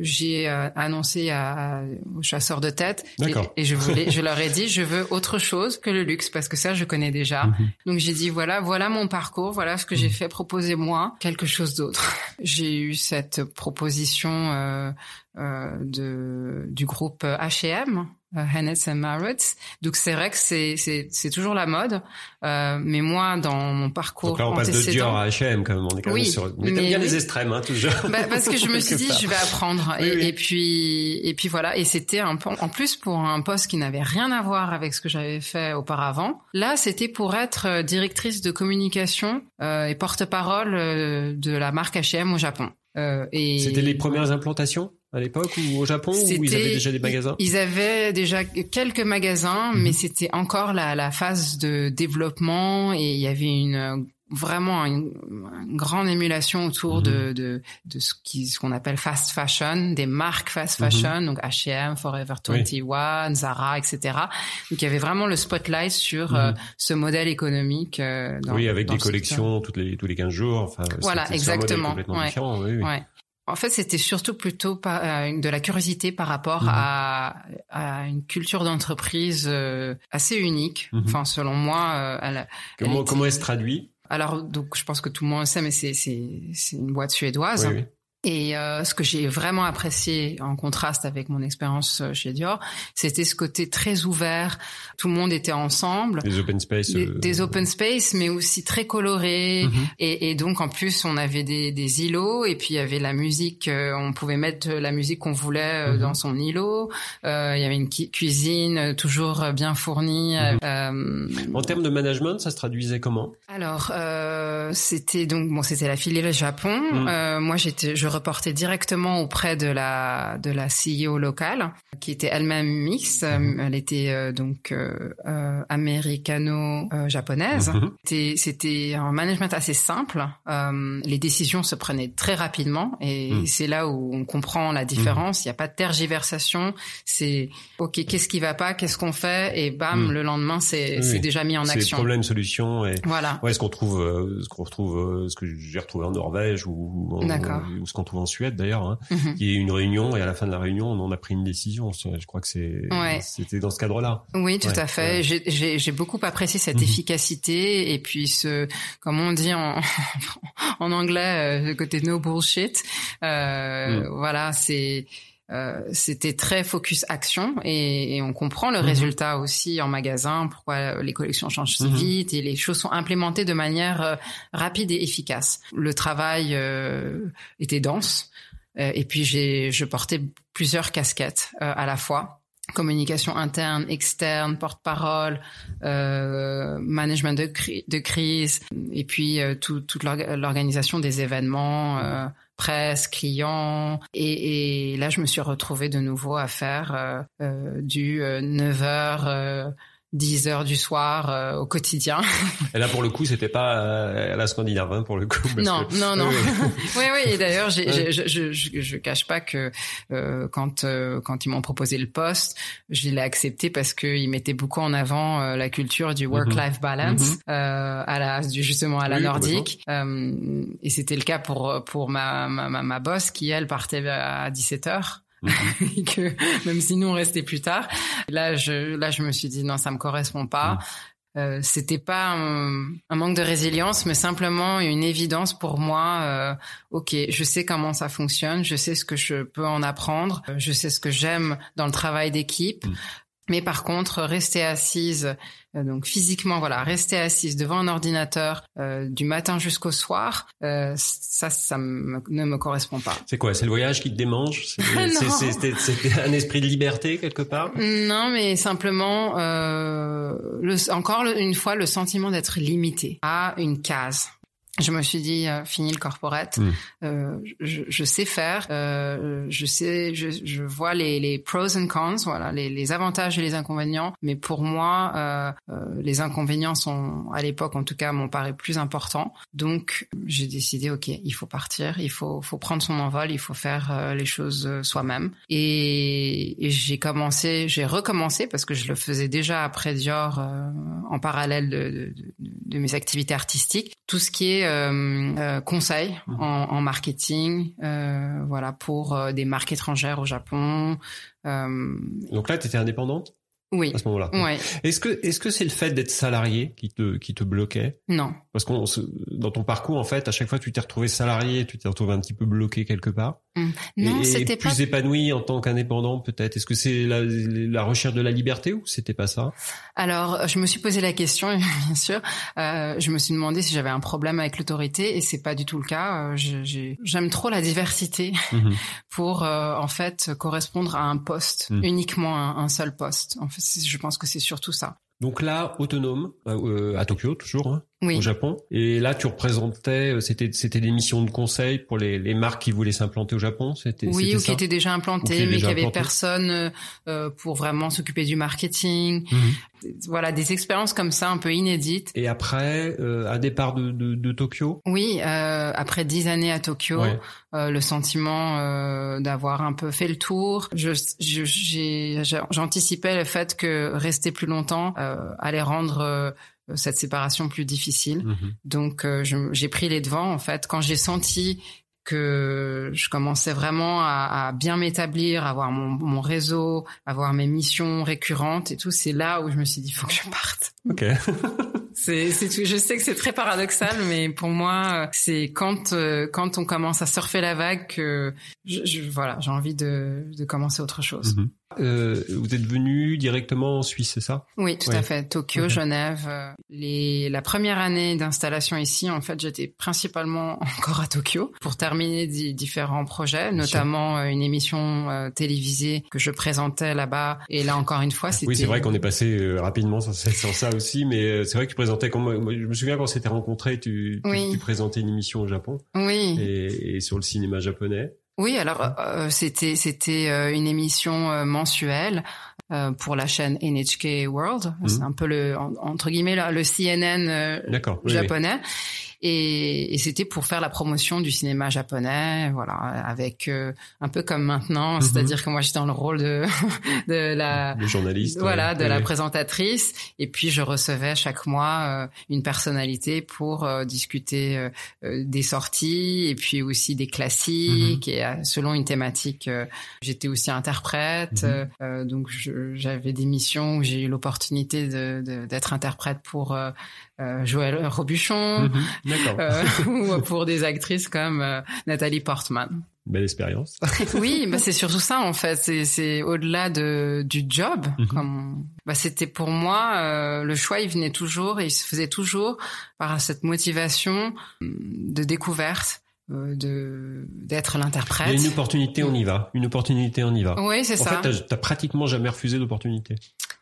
j'ai euh, annoncé à, aux chasseurs de tête et, et, je voulais, je leur ai dit je veux autre chose que le luxe parce que ça je connais déjà. Mhm. Donc j'ai dit voilà voilà mon parcours, voilà ce que j'ai mhm. fait, proposez-moi quelque chose d'autre. j'ai eu cette proposition de, du groupe H&M euh, Hennes and Marriott. Donc c'est vrai que c'est c'est c'est toujours la mode, euh, mais moi dans mon parcours Donc là on passe de Dior à H&M quand même. On est quand oui, même sur. Mais, bien les extrêmes hein, toujours. Bah, parce que je me suis dit je vais apprendre et, et, puis et puis voilà et c'était un en plus pour un poste qui n'avait rien à voir avec ce que j'avais fait auparavant. Là c'était pour être euh, directrice de communication euh, et porte-parole euh, de la marque H&M au Japon. Euh, et c'était les premières implantations? À l'époque ou au Japon ou ils avaient déjà des magasins Ils avaient déjà quelques magasins, mhm. mais c'était encore la, la, phase de développement et il y avait une vraiment une, grande émulation autour mhm. de, de, de ce qui ce qu'on appelle fast fashion, des marques fast mhm. fashion, donc H&M, Forever 21, Zara, etc. Donc il y avait vraiment le spotlight sur euh, ce modèle économique. Euh, dans, oui, avec des collections toutes les tous les 15 jours. Enfin, voilà, exactement. Ouais. Oui, oui. Ouais. En fait, c'était surtout plutôt par, euh, de la curiosité par rapport mhm. à, à, une culture d'entreprise euh, assez unique. Mhm. Enfin, selon moi, euh, elle, comment, elle comment elle se traduit? Alors, donc, je pense que tout le monde sait, mais c'est c'est c'est une boîte suédoise. Oui, Et euh, ce que j'ai vraiment apprécié en contraste avec mon expérience euh, chez Dior, c'était ce côté très ouvert. Tout le monde était ensemble. Des open space. Des, euh, des open space, mais aussi très colorés. Mhm. et, et donc en plus, on avait des, des îlots et puis il y avait la musique. euh, on pouvait mettre la musique qu'on voulait euh, Mhm. dans son îlot. Euh, il y avait une cu- cuisine euh, toujours euh, bien fournie. Mhm. euh, En termes de management, ça se traduisait comment? Alors, euh, c'était donc bon, c'était la filiale Japon. Euh, moi, j'étais, je reportais directement auprès de la de la CEO locale, qui était elle-même mixte. Mhm. Elle était euh, donc euh, euh, américano-japonaise. Mhm. C'était, un management assez simple. Euh, les décisions se prenaient très rapidement et Mm. c'est là où on comprend la différence. Il n'y a pas de tergiversation. C'est ok, qu'est-ce qui va pas, qu'est-ce qu'on fait? Et bam, le lendemain c'est Oui, c'est oui. déjà mis en C'est action. problème solution et Voilà. ouais ce qu'on trouve euh, ce qu'on retrouve euh, ce que j'ai retrouvé en Norvège ou ou ce qu'on trouve en Suède d'ailleurs hein, Mhm. qui est une réunion et à la fin de la réunion on en a pris une décision je crois que c'est Ouais. c'était dans ce cadre-là Oui, tout Ouais, à fait. J'ai- J'ai j'ai beaucoup apprécié cette Mhm. efficacité et puis ce, comme on dit en, en anglais, euh, le côté no bullshit. Euh, Mm. Voilà, c'est euh, c'était très focus action et, et on comprend le Mhm. résultat aussi en magasin, pourquoi les collections changent si Mhm. vite et les choses sont implémentées de manière euh, rapide et efficace. Le travail euh, était dense euh, et puis j'ai je portais plusieurs casquettes euh, à la fois communication interne, externe, porte-parole, euh, management de, cri- de crise, et puis euh, tout- toute l'orga- l'organisation des événements, euh, presse, clients. Et, et là, je me suis retrouvée de nouveau à faire euh, euh, du 9h, 10 heures du soir euh, au quotidien. et là pour le coup c'était pas euh, à la Scandinave hein, pour le coup parce non, que- non, non, Oui, oui. oui, oui. Et d'ailleurs, Ouais. je, je, je, je cache pas que euh, quand euh, quand ils m'ont proposé le poste, je l'ai accepté parce qu'ils mettaient beaucoup en avant euh, la culture du work-life balance Mhm. euh, à la du, justement à la Oui, nordique. Et c'était le cas pour pour ma ma, ma, ma boss qui elle partait à 17 heures. Et que même si nous on restait plus tard, là je là je me suis dit non ça me correspond pas. Euh, c'était pas un, un manque de résilience, mais simplement une évidence pour moi. euh, ok, je sais comment ça fonctionne, je sais ce que je peux en apprendre, euh, je sais ce que j'aime dans le travail d'équipe. Mais par contre, rester assise, euh, donc physiquement, voilà, rester assise devant un ordinateur euh, du matin jusqu'au soir, euh, ça, ça me- ne me correspond pas. c'est quoi c'est le voyage qui te démange? C'est un esprit de liberté quelque part? Non, mais simplement, euh, le, encore une fois, le sentiment d'être limité à une case. Je me suis dit, euh, fini le corporate, Mm. euh, je, je sais faire, euh, je sais, je, je vois les, les pros and cons, voilà, les, les avantages et les inconvénients. Mais pour moi, les inconvénients sont, à l'époque en tout cas, m'ont paru plus importants. Donc, j'ai décidé, ok, il faut partir, il faut, faut prendre son envol, il faut faire les choses soi-même. Et, et j'ai commencé, j'ai recommencé parce que je le faisais déjà après Dior en parallèle de, de, de- de mes activités artistiques. Tout ce qui est conseil Mhm. en, en marketing, euh, voilà, pour euh, des marques étrangères au Japon. Euh, donc là t'étais indépendante? Oui, à ce moment-là ouais, est-ce que est-ce que c'est le fait d'être salarié qui te qui te bloquait? Non. Parce qu'on se- dans ton parcours, en fait, à chaque fois, tu t'es retrouvé salarié, tu t'es retrouvé un petit peu bloqué quelque part. Non, et, et c'était pas plus épanoui en tant qu'indépendant, peut-être. Est-ce que c'est la, la recherche de la liberté ou c'était pas ça? Alors, je me suis posé la question, bien sûr. Euh, je me suis demandé si j'avais un problème avec l'autorité, et c'est pas du tout le cas. Euh, J'aime trop la diversité Mhm. pour, euh, en fait, correspondre à un poste, Mm. uniquement un, un seul poste. En fait, je pense que c'est surtout ça. Donc là, autonome, euh, à Tokyo toujours, hein, Oui. au Japon. Et là, tu représentais, euh, c'était c'était des missions de conseil pour les, les marques qui voulaient s'implanter au Japon. C'était Oui, ou ça qui étaient déjà qui étaient mais qui implantés. personne euh, euh, pour vraiment s'occuper du marketing. Mhm. Voilà, des expériences comme ça, un peu inédites. Et après, euh, un départ de, de, de Tokyo? Oui, euh, après dix années à Tokyo, Ouais. euh, le sentiment euh, d'avoir un peu fait le tour. Je, j'anticipais le fait que rester plus longtemps euh, allait rendre euh, cette séparation plus difficile. Mhm. Donc euh, j'ai pris les devants en fait quand j'ai senti que je commençais vraiment à, à bien m'établir, avoir mon, mon réseau, avoir mes missions récurrentes et tout. C'est là où je me suis dit, il faut que je parte. Ok. C'est, c'est tout. Je sais que c'est très paradoxal, mais pour moi, c'est quand euh, quand on commence à surfer la vague que je, je- voilà, j'ai envie de, de commencer autre chose. Mhm. Euh, vous êtes venu directement en Suisse, c'est ça? Oui, tout Ouais. à fait. Tokyo, Ok. Genève. euh, Les, la première année d'installation ici, en fait, j'étais principalement encore à Tokyo pour terminer di- différents projets, notamment euh, une émission euh, télévisée que je présentais là-bas. Et là, encore une fois, c'était... Oui, c'est vrai qu'on est passé euh, rapidement sur ça aussi, mais c'est vrai que tu présentais. Moi, je me souviens quand on s'était rencontrés, tu, tu, Oui. tu présentais une émission au Japon Oui. et, et sur le cinéma japonais. Oui, alors euh, c'était c'était euh, une émission euh, mensuelle euh, pour la chaîne NHK World. Mhm. C'est un peu le en- entre guillemets le, CNN euh, oui, oui. Et, et c'était pour faire la promotion du cinéma japonais, voilà, avec euh, un peu comme maintenant, Mhm. c'est-à-dire que moi j'étais dans le rôle de de la Le journaliste. voilà, de la présentatrice. Et puis je recevais chaque mois euh, une personnalité pour euh, discuter euh, des sorties et puis aussi des classiques Mhm. et selon une thématique. J'étais aussi interprète, Mhm. donc j'avais des missions où j'ai eu l'opportunité de- de- d'être interprète pour euh, euh, Joël Robuchon. Mhm. Euh, ou pour des actrices comme euh, Nathalie Portman. Belle expérience. Oui, bah c'est surtout ça en fait. C'est au-delà de du job. Mhm. Comme bah c'était pour moi euh, le choix, il venait toujours et il se faisait toujours par cette motivation hum, de découverte, euh, de d'être Il y a l'interprète. une opportunité, on y va. Une opportunité, on y va. Oui, c'est En ça. fait, t'as- t'as pratiquement jamais refusé d'opportunité.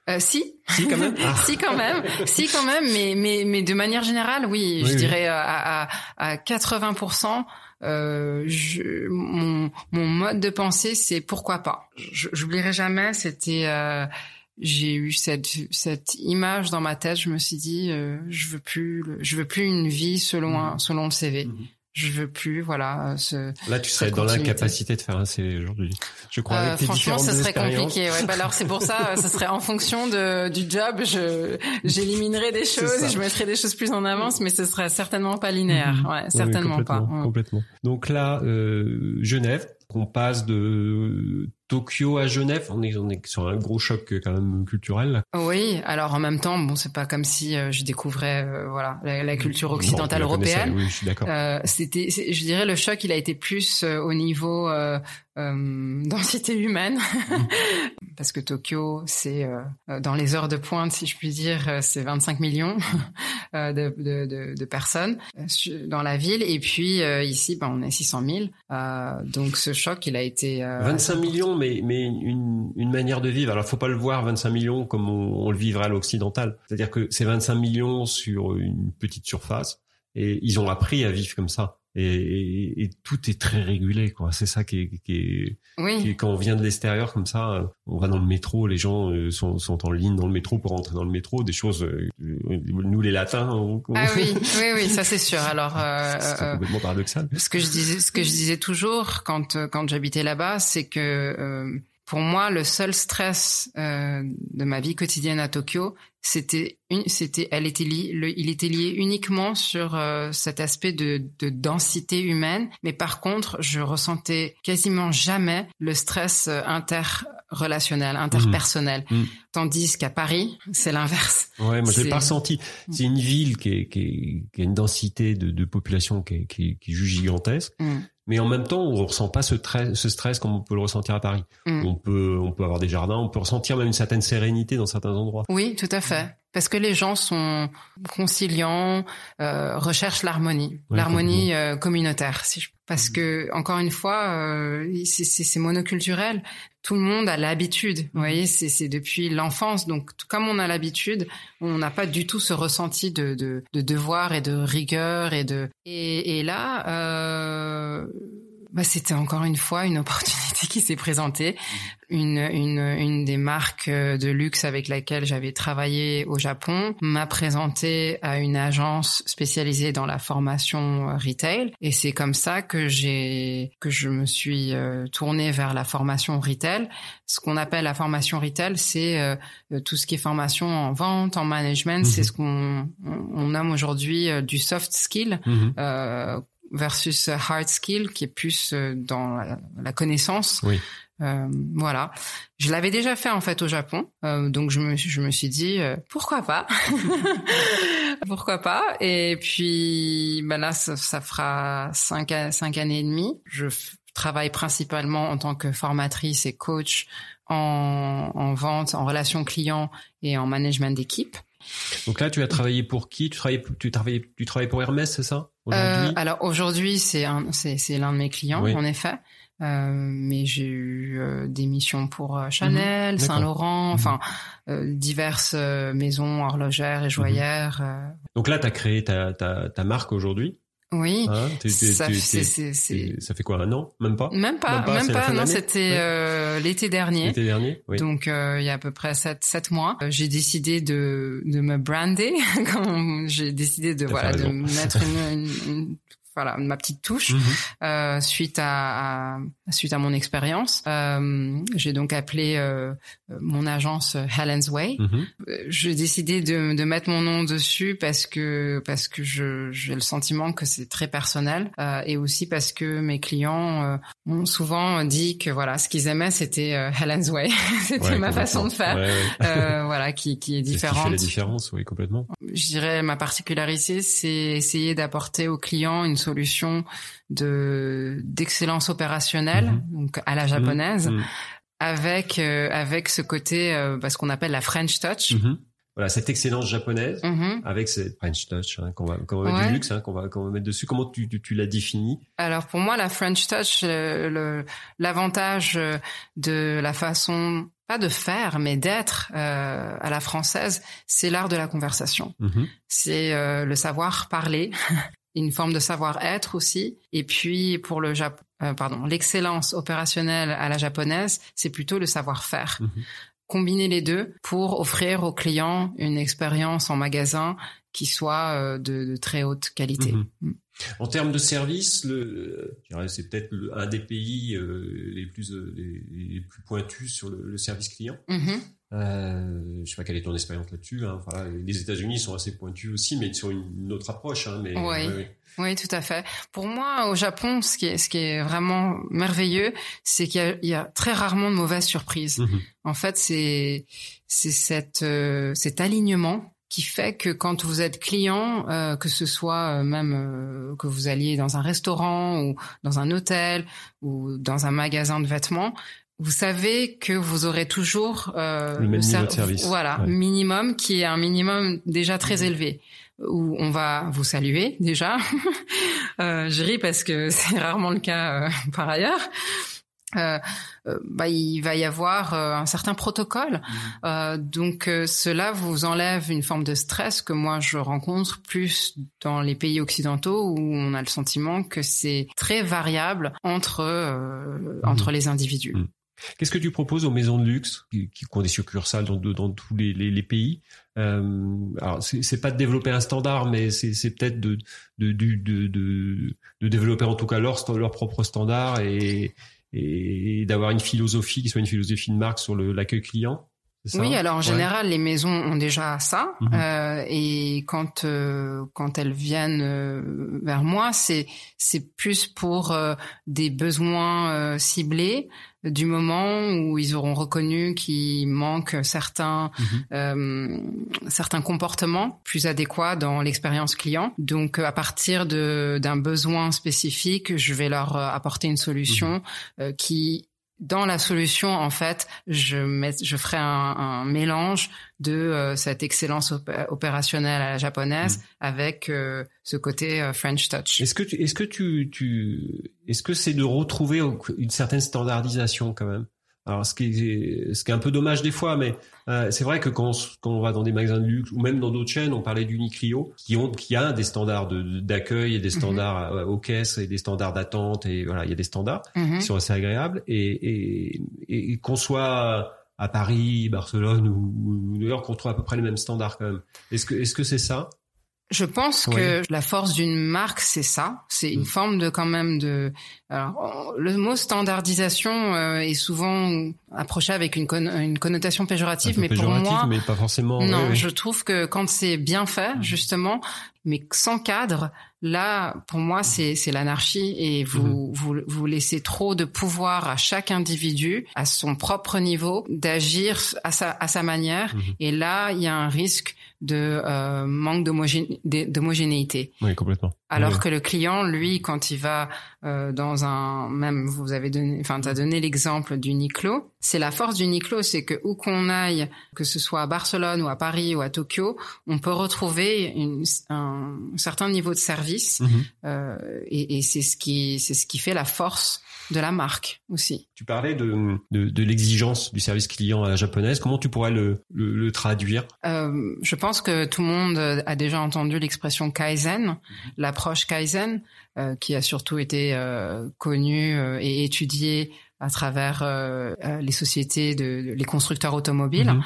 Euh, si, Si, quand même. Ah. si quand même, si quand même, mais mais mais de manière générale, oui, Oui, je oui. dirais à à, à 80%. Euh, je, mon mon mode de pensée, c'est pourquoi pas. J'oublierai jamais. C'était euh, j'ai eu cette cette image dans ma tête. Je me suis dit, euh, je veux plus, le- je veux plus une vie selon un, selon le CV. Mhm. Je veux plus, voilà. euh, Ce, Là, tu serais dans l'incapacité de faire un CV aujourd'hui. Je crois euh, avec franchement, ce serait compliqué. Ouais. Bah alors c'est pour ça, euh, ce serait en fonction de du job. Je j'éliminerais des choses et je mettrais des choses plus en avance, mais ce serait certainement pas linéaire. Mhm. Ouais, certainement pas. complètement, Mm. Complètement. Donc là, euh, Genève, on passe de Tokyo à Genève. On est, on est sur un gros choc quand même culturel. Oui, alors en même temps, bon, c'est pas comme si euh, je découvrais euh, voilà la, la culture occidentale la européenne. Oui, je suis d'accord. Euh, c'était, je dirais, le choc, il a été plus euh, au niveau densité humaine, parce que Tokyo, c'est dans les heures de pointe, si je puis dire, c'est 25 millions euh, de, de, de, de personnes dans la ville, et puis ici, ben, on est 600 000. Euh, donc ce choc, il a été euh, 25 millions, mais mais une, une manière de vivre. Alors, faut pas le voir 25 millions comme on, le vivrait à l'occidental. C'est-à-dire que c'est 25 millions sur une petite surface, et ils ont appris à vivre comme ça. Et, et- et tout est très régulé, quoi. C'est ça qui est, qui est, Oui. qui est- quand on vient de l'extérieur comme ça, euh, on va dans le métro, les gens euh, sont, sont en ligne dans le métro pour rentrer dans le métro, des choses. euh, nous les latins, on, on- Ah oui, oui, oui, ça c'est sûr. Alors, euh, c'est euh, complètement paradoxal. ce que je disais, ce que je disais toujours quand euh, quand j'habitais là-bas, c'est que euh, pour moi, le seul stress euh, de ma vie quotidienne à Tokyo, c'était c'était, elle était liée, le- il était lié uniquement sur euh, cet aspect de, de densité humaine. Mais par contre, je ressentais quasiment jamais le stress euh, interrelationnel, interpersonnel. Mhm. Tandis qu'à Paris, c'est l'inverse. Ouais, moi je l'ai pas ressenti. C'est une ville qui, est, qui, est- qui a une densité de, de population qui est, qui, est- qui est juste gigantesque, mais en même temps on ressent pas ce, ce stress comme on peut le ressentir à Paris. On peut on peut avoir des jardins, on peut ressentir même une certaine sérénité dans certains endroits. Oui, tout à fait. Parce que les gens sont conciliants, euh, recherchent l'harmonie, Ouais, l'harmonie euh, communautaire. Si je... Parce que encore une fois, euh, c'est- monoculturel. Tout le monde a l'habitude. Vous voyez, c'est depuis l'enfance. Donc, comme on a l'habitude, on n'a pas du tout ce ressenti de, de, de devoir et de rigueur et de et, et là. Bah, c'était encore une fois une opportunité qui s'est présentée. Une, une, une des marques euh, de luxe avec laquelle j'avais travaillé au Japon m'a présenté à une agence spécialisée dans la formation euh, retail et c'est comme ça que j'ai que je me suis euh, tournée vers la formation retail. Ce qu'on appelle la formation retail, c'est tout ce qui est formation en vente, en management, Mhm. c'est ce qu'on on, on nomme aujourd'hui du soft skill Mhm. euh, versus hard skill qui est plus euh, dans la, la connaissance. Oui. Euh, voilà. Je l'avais déjà fait en fait au Japon, euh, donc je me je me suis dit euh, pourquoi pas, pourquoi pas? Et puis ben là ça, ça fera cinq cinq années et demie. Je travaille principalement en tant que formatrice et coach en, en vente, en relation client et en management d'équipe. Donc là, tu as travaillé pour qui? Tu travailles, tu travailles, tu travailles pour Hermès, c'est ça? Euh, Alors aujourd'hui, c'est c'est l'un de mes clients, en effet. Euh, mais j'ai eu euh, des missions pour euh, Chanel, mhm. Saint Laurent, mhm. enfin diverses maisons horlogères et joaillères. Donc là, tu as créé ta, ta, ta marque aujourd'hui? Oui. Hein, ça, ça, fait quoi un an? Même pas? Même pas, même pas. non, c'était euh, l'été dernier. L'été dernier. Oui. Donc euh, il y a à peu près sept, sept mois, euh, j'ai décidé de de me brander. j'ai décidé de, voilà de mettre une, une, voilà ma petite touche mhm. euh, suite à, à, suite à mon expérience. Euh, j'ai donc appelé euh, mon agence Helen's Way. Mhm. Euh, j'ai décidé de, de, mettre mon nom dessus parce que parce que je j'ai le sentiment que c'est très personnel euh, et aussi parce que mes clients euh, m'ont souvent dit que voilà ce qu'ils aimaient c'était Helen's Way. c'était ma façon de faire. voilà qui qui est différente. C'est ce qui fait la différence, oui complètement. Je dirais ma particularité c'est essayer d'apporter aux clients une solution de d'excellence opérationnelle, mhm. donc à la japonaise, mhm. avec euh, avec ce côté euh, bah, ce qu'on appelle la French touch. Mhm. Voilà cette excellence japonaise avec cette French touch hein, qu'on va qu'on va mettre du luxe hein, qu'on va qu'on va mettre dessus. Comment tu tu, tu l'as défini Alors pour moi la French touch le l'avantage de la façon pas de faire, mais d'être euh, à la française, c'est l'art de la conversation. C'est euh, le savoir parler, une forme de savoir-être aussi. Et puis pour le Japon, euh, pardon, l'excellence opérationnelle à la japonaise, c'est plutôt le savoir-faire. Mhm. Combiner les deux pour offrir aux clients une expérience en magasin qui soit euh, de, de, très haute qualité. Mhm. Mm. En termes de service, le, c'est peut-être un des pays euh, les plus les, plus pointus sur le, service client. Euh, je sais pas quelle est ton expérience là-dessus. Hein. les États-Unis sont assez pointus aussi, mais sur une, autre approche. Hein, mais, oui. oui, tout à fait. Pour moi, au Japon, ce qui est, ce qui est vraiment merveilleux, c'est qu'il y, a très rarement de mauvaises surprises. Mhm. En fait, c'est c'est cette euh, cet alignement qui fait que quand vous êtes client, euh, que ce soit euh, même euh, que vous alliez dans un restaurant ou dans un hôtel ou dans un magasin de vêtements, vous savez que vous aurez toujours euh, le même niveau de service. Voilà, minimum qui est un minimum déjà très élevé où on va vous saluer déjà. euh, je ris parce que c'est rarement le cas euh, par ailleurs. Euh, euh, bah, il va y avoir un certain protocole. Mmh. donc cela vous enlève une forme de stress que moi je rencontre plus dans les pays occidentaux où on a le sentiment que c'est très variable entre mmh. entre les individus. Mmh. Qu'est-ce que tu proposes aux maisons de luxe qui, qui ont des succursales dans, dans tous les, les, les pays? Euh, Alors, c'est pas de développer un standard, mais c'est peut-être de de, de, de, de, développer en tout cas leur, leur propre standard et, et d'avoir une philosophie qui soit une philosophie de marque sur l'accueil client. Oui, alors en général, les maisons ont déjà ça, mhm. euh, et quand euh, quand elles viennent euh, vers moi, c'est c'est plus pour euh, des besoins ciblés du moment où ils auront reconnu qu'il manque certains mhm. certains comportements plus adéquats dans l'expérience client. Donc à partir de d'un besoin spécifique, je vais leur apporter une solution mhm. qui dans la solution, en fait, je, mets, je ferai un, un mélange de euh, cette excellence opérationnelle à la japonaise mm. avec euh, ce côté euh, French touch. Est-ce que tu, est-ce que tu, tu, est-ce que c'est de retrouver une certaine standardisation quand même? Alors, ce qui est, ce qui est un peu dommage des fois, mais euh, c'est vrai que quand on, quand on va dans des magasins de luxe ou même dans d'autres chaînes, on parlait d'Unicrio, qui ont, qui a des standards d'accueil et des mhm. standards euh, aux caisses et des standards d'attente et voilà, il y a des standards mhm. qui sont assez agréables et, et, et qu'on soit à Paris, Barcelone ou, New York, on trouve à peu près les mêmes standards quand même. Est-ce que, est-ce que c'est ça? Je pense que la force d'une marque, c'est ça. C'est une mm. forme de quand même de. Alors, le mot standardisation euh, est souvent approché avec une, une connotation péjorative, mais pour moi, mais pas forcément. Non, je trouve que quand c'est bien fait, mm. justement, mais sans cadre, là, pour moi, c'est c'est l'anarchie et vous, Mhm. vous vous laissez trop de pouvoir à chaque individu, à son propre niveau, d'agir à sa à sa manière. Mhm. Et là, il y a un risque de euh, manque d'homogénéité. Oui, complètement. Alors Oui. que le client, lui, quand il va euh, dans un, même vous avez donné, enfin, t'as donné l'exemple du Niklo. C'est la force du Niklo, c'est que où qu'on aille, que ce soit à Barcelone ou à Paris ou à Tokyo, on peut retrouver une, un certain niveau de service, Mhm. euh, et, et c'est ce qui, c'est ce qui fait la force de la marque aussi. Tu parlais de, de, de l'exigence du service client à la japonaise. Comment tu pourrais le, le, le traduire? Euh, je pense que tout le monde a déjà entendu l'expression Kaizen, l'approche Kaizen, euh, qui a surtout été euh, connue euh, et étudiée à travers euh, euh, les sociétés de, de- les constructeurs automobiles. Mhm.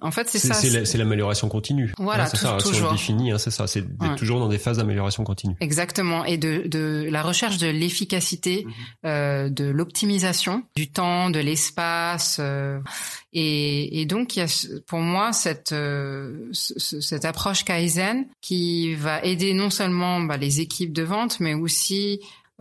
En fait, c'est ça. c'est la- c'est l'amélioration continue. Voilà, Hein, c'est ça. Si on toujours. le définit, hein, c'est ça. C'est d'être Ouais. toujours dans des phases d'amélioration continue. Exactement, et de, de la recherche de l'efficacité, Mhm. euh, de l'optimisation du temps, de l'espace, euh, et, et donc il y a ce- pour moi cette euh, ce- ce- cette approche kaizen qui va aider non seulement bah, les équipes de vente, mais aussi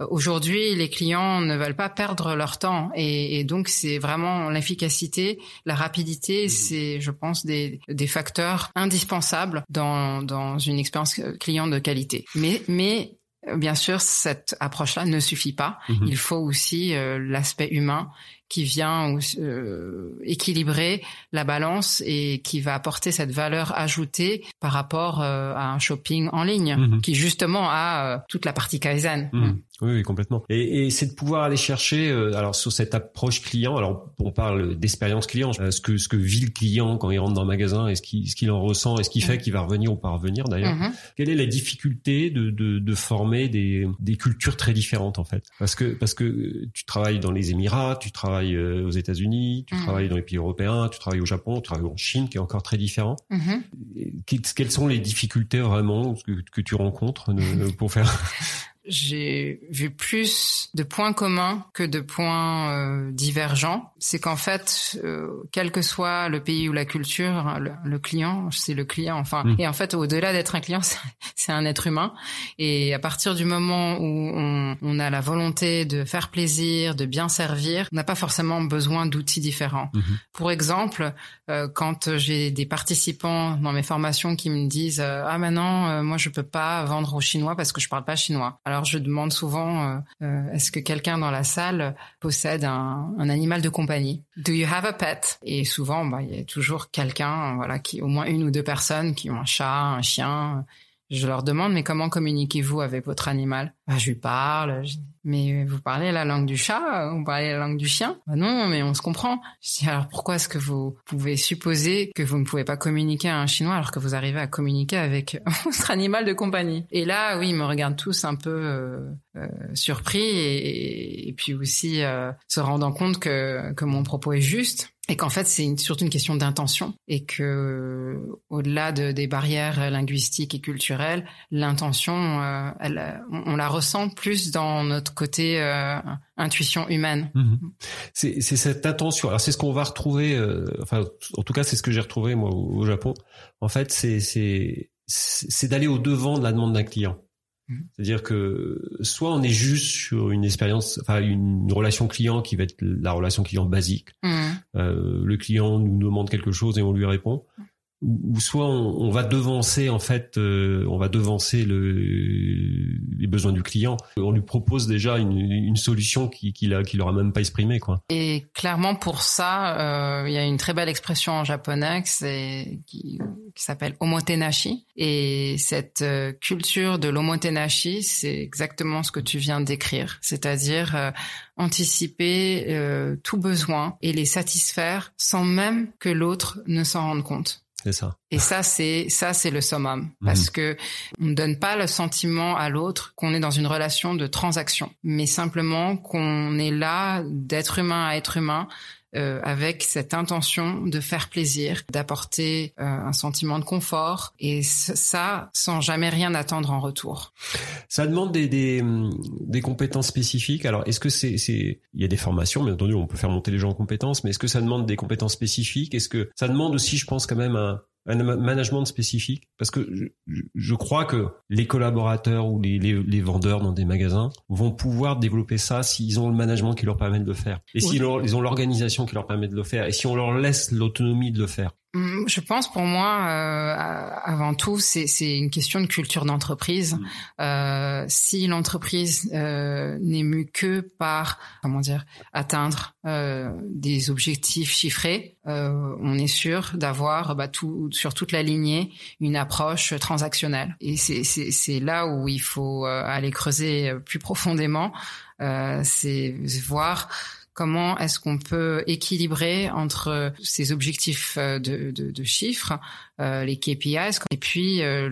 Aujourd'hui, les clients ne veulent pas perdre leur temps et, et donc c'est vraiment l'efficacité, la rapidité, c'est, je pense, des, des facteurs indispensables dans, dans une expérience client de qualité. Mais, mais euh, bien sûr, cette approche-là ne suffit pas. Mhm. Il faut aussi euh, l'aspect humain qui vient euh, équilibrer la balance et qui va apporter cette valeur ajoutée par rapport euh, à un shopping en ligne, Mhm. qui justement a euh, toute la partie kaizen. Mhm. Oui, oui, complètement. Et, et c'est de pouvoir aller chercher, euh, alors sur cette approche client, alors on parle d'expérience client, euh, ce que ce que vit le client quand il rentre dans le magasin, est-ce qu'il ce qu'il en ressent, est-ce qu'il fait Mhm. qu'il va revenir ou pas revenir d'ailleurs. Quelle est la difficulté de, de, de former des, des cultures très différentes en fait? Parce que parce que tu travailles dans les Émirats, tu travailles euh, aux États-Unis, tu Mhm. travailles dans les pays européens, tu travailles au Japon, tu travailles en Chine, qui est encore très différent. Mhm. Que- Quelles sont les difficultés vraiment que, que tu rencontres euh, pour faire j'ai vu plus de points communs que de points euh, divergents. C'est qu'en fait, euh, quel que soit le pays ou la culture, hein, le, le client, c'est le client. Enfin, Mm. et en fait, au-delà d'être un client, c'est- un être humain. Et à partir du moment où on, on a la volonté de faire plaisir, de bien servir, on n'a pas forcément besoin d'outils différents. Mhm. Pour exemple, euh, quand j'ai des participants dans mes formations qui me disent euh, ah maintenant euh, moi je peux pas vendre aux chinois parce que je parle pas chinois. Alors je demande souvent euh, euh, est-ce que quelqu'un dans la salle possède un, un animal de compagnie? Do you have a pet? Et souvent bah il y a toujours quelqu'un voilà qui au moins une ou deux personnes qui ont un chat, un chien. Je leur demande mais comment communiquez-vous avec votre animal? Bah, je lui parle. je- Mais vous parlez la langue du chat Vous parlez la langue du chien. Bah Non, mais on se comprend. Je dis alors pourquoi est-ce que vous pouvez supposer que vous ne pouvez pas communiquer à un chinois alors que vous arrivez à communiquer avec votre animal de compagnie? Et là, oui, ils me regardent tous un peu euh, euh, surpris et, et puis aussi euh, se rendant compte que, que mon propos est juste et qu'en fait c'est surtout une question d'intention et que au-delà de, des barrières linguistiques et culturelles, l'intention, euh, elle, on, la ressent plus dans notre côté euh, intuition humaine. Mhm. C'est cette intention. Alors c'est ce qu'on va retrouver. euh, enfin, en tout cas, c'est ce que j'ai retrouvé moi au, au Japon. En fait, c'est c'est d'aller au devant de la demande d'un client. Mhm. C'est-à-dire que soit on est juste sur une expérience, enfin une relation client qui va être la relation client basique. Mhm. Euh, le client nous demande quelque chose et on lui répond. Ou soit on, on va devancer en fait, euh, on va devancer le, les besoins du client. On lui propose déjà une, une solution qui qu'il a, qu'il aura même pas exprimée quoi. Et clairement pour ça, euh, il y a une très belle expression en japonais qui, qui, qui s'appelle omotenashi. Et cette euh, culture de l'omotenashi, c'est exactement ce que tu viens décrire, c'est-à-dire euh, anticiper tout besoin et les satisfaire sans même que l'autre ne s'en rende compte. C'est ça. Et ça, c'est ça, c'est le summum, parce que on ne donne pas le sentiment à l'autre qu'on est dans une relation de transaction, mais simplement qu'on est là d'être humain à être humain. Euh, avec cette intention de faire plaisir, d'apporter euh, un sentiment de confort, et ça sans jamais rien attendre en retour. Ça demande hum, des compétences spécifiques. Alors, est-ce que c'est, c'est, il y a des formations, bien entendu, on peut faire monter les gens en compétences, mais est-ce que ça demande des compétences spécifiques? Est-ce que ça demande aussi, je pense, quand même un, un management spécifique? Parce que je, je, crois que les collaborateurs ou les, les, les, vendeurs dans des magasins vont pouvoir développer ça s'ils ont le management qui leur permet de le faire. Et s'ils ils ont l'organisation qui leur permet de le faire. Et si on leur laisse l'autonomie de le faire. Hum, je pense pour moi, euh, avant tout, c'est une question de culture d'entreprise. Mmh. Euh, si l'entreprise euh, n'est mue que par, comment dire, atteindre euh, des objectifs chiffrés, euh, on est sûr d'avoir bah, tout, sur toute la lignée une approche transactionnelle. Et c'est là où il faut euh, aller creuser plus profondément. c'est voir comment est-ce qu'on peut équilibrer entre ces objectifs euh, de, de, de chiffres, euh, les KPIs, et puis euh,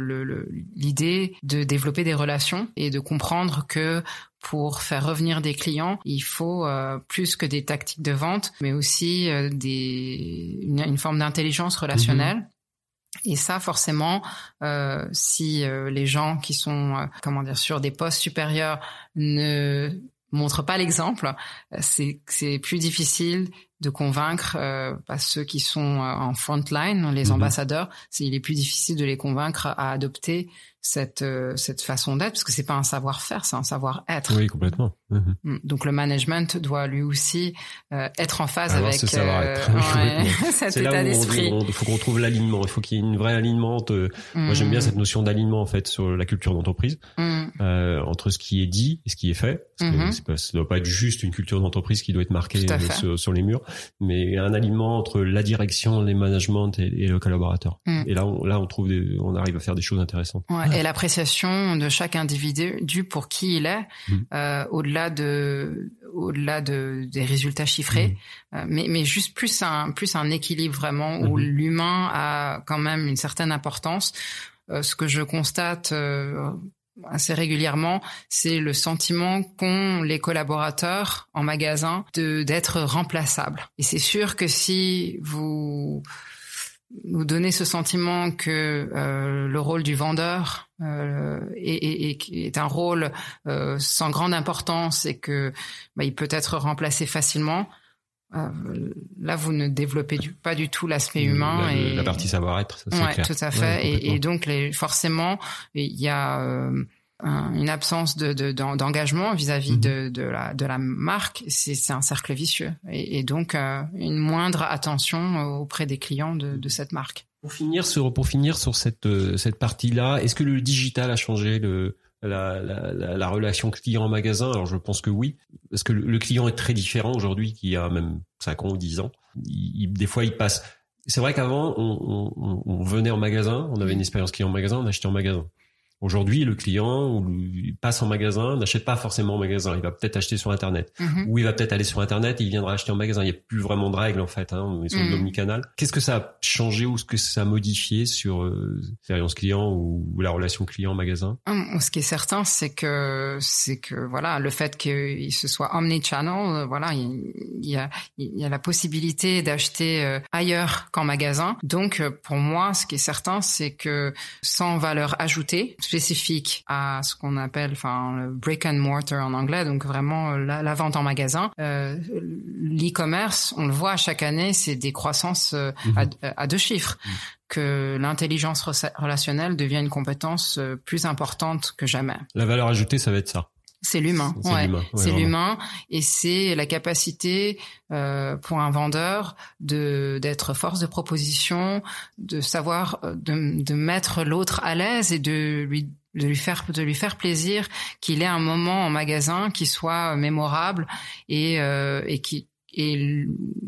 l'idée de développer des relations et de comprendre que pour faire revenir des clients, il faut euh, plus que des tactiques de vente, mais aussi des, une, une forme d'intelligence relationnelle. Mm-hmm. Et ça, forcément, euh, si les gens qui sont, comment dire, sur des postes supérieurs ne montre pas l'exemple, c'est c'est plus difficile de convaincre euh, pas ceux qui sont euh, en front line, les mhm. ambassadeurs, c'est il est plus difficile de les convaincre à adopter cette euh, cette façon d'être parce que c'est pas un savoir-faire, c'est un savoir-être. Oui, complètement. Mhm. Mm. Donc le management doit lui aussi euh, être en phase avec ce savoir-être. cet état d'esprit. Il faut qu'on trouve l'alignement. Il faut qu'il y ait une vraie alignement. Moi, j'aime bien mm. cette notion d'alignement en fait sur la culture d'entreprise mm. euh, entre ce qui est dit et ce qui est fait. Parce que mm-hmm. pas, ça doit pas être juste une culture d'entreprise qui doit être marquée sur, sur, les murs, mais un alignement entre la direction, les managements et, et le collaborateur. Et là, on, là, on trouve, des, on arrive à faire des choses intéressantes. Ouais et l'appréciation de chaque individu pour qui il est, mmh. euh, au-delà de, au-delà de des résultats chiffrés, mmh. euh, mais mais juste plus un plus un équilibre vraiment où mmh. l'humain a quand même une certaine importance. Euh, ce que je constate euh, assez régulièrement, c'est le sentiment qu'ont les collaborateurs en magasin de d'être remplaçables. Et c'est sûr que si vous nous donner ce sentiment que euh, le rôle du vendeur euh, est, est, est, un rôle euh, sans grande importance et que bah, il peut être remplacé facilement. Là, vous ne développez du, pas du tout l'aspect humain la, et la partie savoir-être. Ça, ouais, tout à fait. et, et, donc, les, forcément, il y a une absence de, d'engagement vis-à-vis mhm. de, de, la, de la marque, c'est, un cercle vicieux. Et, donc, euh, une moindre attention auprès des clients de, de cette marque. Pour finir sur, pour finir sur cette, euh, cette partie-là, est-ce que le digital a changé le, la, la, la, relation client-magasin? Alors, je pense que oui, parce que le, client est très différent aujourd'hui qu'il y a même 5 ans ou 10 ans. Il, des fois, il passe... C'est vrai qu'avant, on, on, on venait en magasin, on avait une expérience client en magasin, on achetait en magasin. Aujourd'hui, le client il passe en magasin, n'achète pas forcément en magasin. Il va peut-être acheter sur Internet. Mhm. Ou il va peut-être aller sur Internet et il viendra acheter en magasin. Il n'y a plus vraiment de règles en fait. Hein. On est sur mm Qu'est-ce que ça a changé ou ce que ça a modifié sur euh, l'expérience client ou, la relation client-magasin hum, Ce qui est certain, c'est que c'est que voilà, le fait qu'il se soit omni-channel, euh, voilà, il, y a il y a la possibilité d'acheter euh, ailleurs qu'en magasin. Donc pour moi, ce qui est certain, c'est que sans valeur ajoutée, spécifique à ce qu'on appelle, enfin, le brick and mortar en anglais, donc vraiment euh, la, vente en magasin. Euh, L'e-commerce, on le voit chaque année, c'est des croissances euh, mhm. à, deux chiffres. Mhm. que l'intelligence relationnelle devient une compétence euh, plus importante que jamais. La valeur ajoutée, ça va être ça. C'est l'humain, ouais. c'est l'humain et c'est la capacité euh, pour un vendeur de d'être force de proposition, de savoir de, de mettre l'autre à l'aise et de lui de lui faire de lui faire plaisir qu'il ait un moment en magasin qui soit mémorable et euh, et qui et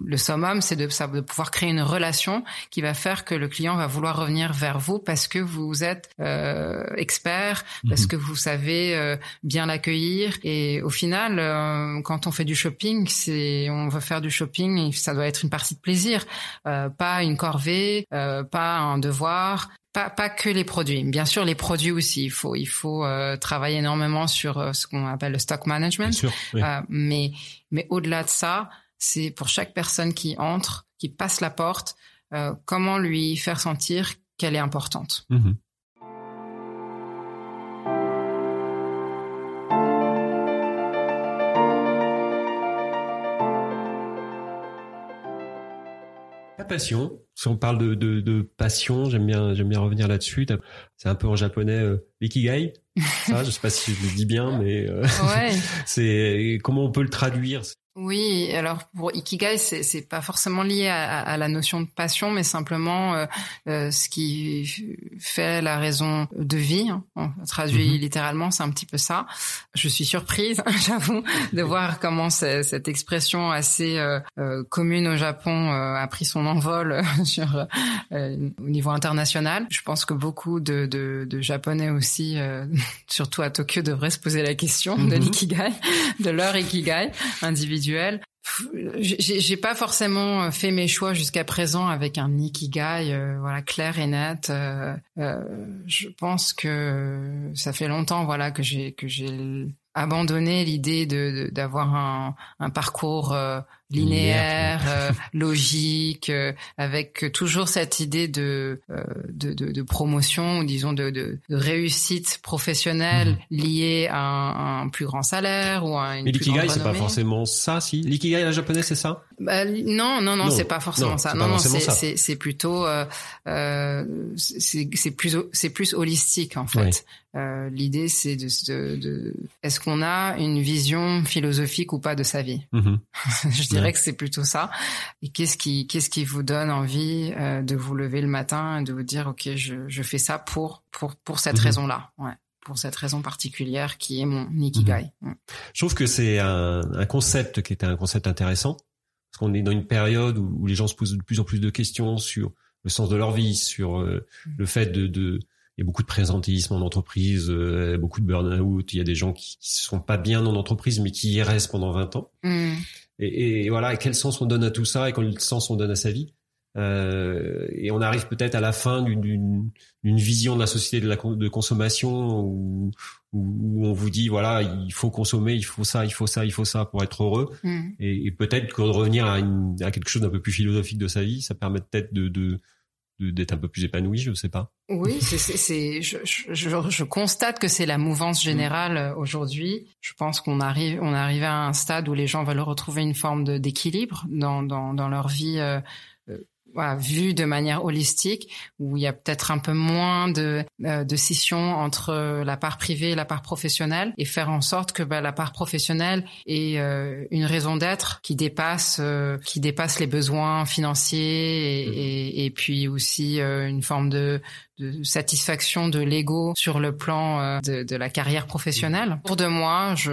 le summum, c'est de, de pouvoir créer une relation qui va faire que le client va vouloir revenir vers vous parce que vous êtes euh, expert, parce mhm. que vous savez euh, bien l'accueillir. Et au final, euh, quand on fait du shopping, c'est on veut faire du shopping, ça doit être une partie de plaisir, euh, pas une corvée, euh, pas un devoir. Pas, pas, que les produits. Bien sûr, les produits aussi. Il faut, il faut travailler énormément sur ce qu'on appelle le stock management. Sûr, oui. mais, mais au-delà de ça, c'est pour chaque personne qui entre, qui passe la porte, euh, comment lui faire sentir qu'elle est importante. Mhm. La passion, si on parle de, de, de passion, j'aime bien, j'aime bien revenir là-dessus. C'est un peu en japonais euh, l'ikigai. Ça, je sais pas si je le dis bien, mais euh, Ouais. c'est comment on peut le traduire? Oui, alors pour ikigai, c'est c'est pas forcément lié à, à, la notion de passion, mais simplement euh, euh, ce qui fait la raison de vie. Hein. On traduit Mhm. littéralement, c'est un petit peu ça. Je suis surprise, j'avoue, de voir comment cette expression assez euh, euh, commune au Japon euh, a pris son envol sur euh, au niveau international. Je pense que beaucoup de, de, de Japonais aussi, euh, surtout à Tokyo, devraient se poser la question de Mhm. l'ikigai, de leur ikigai individuel. Pff, J'ai pas forcément fait mes choix jusqu'à présent avec un ikigai euh, voilà clair et net. Euh, euh, je pense que ça fait longtemps voilà que j'ai que j'ai abandonné l'idée de- d'avoir un, un parcours linéaire, euh, logique, euh, avec toujours cette idée de euh, de, de, de promotion ou disons de, de, de réussite professionnelle liée à un, à un plus grand salaire ou à une Mais plus l'ikigai, c'est pas forcément ça, si? L'ikigai à la japonaise, c'est ça? Bah, non, non, non, Non, c'est pas forcément non, ça. Non, non, c'est plutôt euh, euh, c'est plus c'est plus holistique en fait. Euh, L'idée c'est de, de, de est-ce qu'on a une vision philosophique ou pas de sa vie? Mhm. Je dirais Ouais. que c'est plutôt ça. Et qu'est-ce qui qu'est-ce qui vous donne envie euh, de vous lever le matin et de vous dire ok je je fais ça pour pour pour cette Mhm. raison là. Ouais. Pour cette raison particulière qui est mon ikigai. Mhm. Mm. Je trouve que c'est un, un concept qui est un concept intéressant parce qu'on est dans une période où, où les gens se posent de plus en plus de questions sur le sens de leur vie, sur euh, le fait de, de il y a beaucoup de présentéisme en entreprise, euh, beaucoup de burn-out, il y a des gens qui, qui sont pas bien en entreprise mais qui y restent pendant 20 ans. Mm. Et, et voilà, et quel sens on donne à tout ça et quel sens on donne à sa vie? Euh, et on arrive peut-être à la fin d'une- vision de la société de la de consommation où, où on vous dit voilà il faut consommer, il faut ça, il faut ça, il faut ça pour être heureux. Mm. Et, et peut-être que de revenir à, une, à quelque chose d'un peu plus philosophique de sa vie, ça permet peut-être de d'être un peu plus épanoui, je ne sais pas. Oui, c'est, je, je, je- je constate que c'est la mouvance générale aujourd'hui. Je pense qu'on arrive, on est arrivé à un stade où les gens veulent retrouver une forme d'équilibre dans, dans, dans leur vie, euh, voilà, vue de manière holistique, où il y a peut-être un peu moins de, euh, de scission entre la part privée et la part professionnelle, et faire en sorte que bah, la part professionnelle ait euh, une raison d'être qui dépasse, euh, qui dépasse les besoins financiers et, et, et puis aussi euh, une forme de de satisfaction de l'ego sur le plan euh, de, de la carrière professionnelle. Pour de moi, je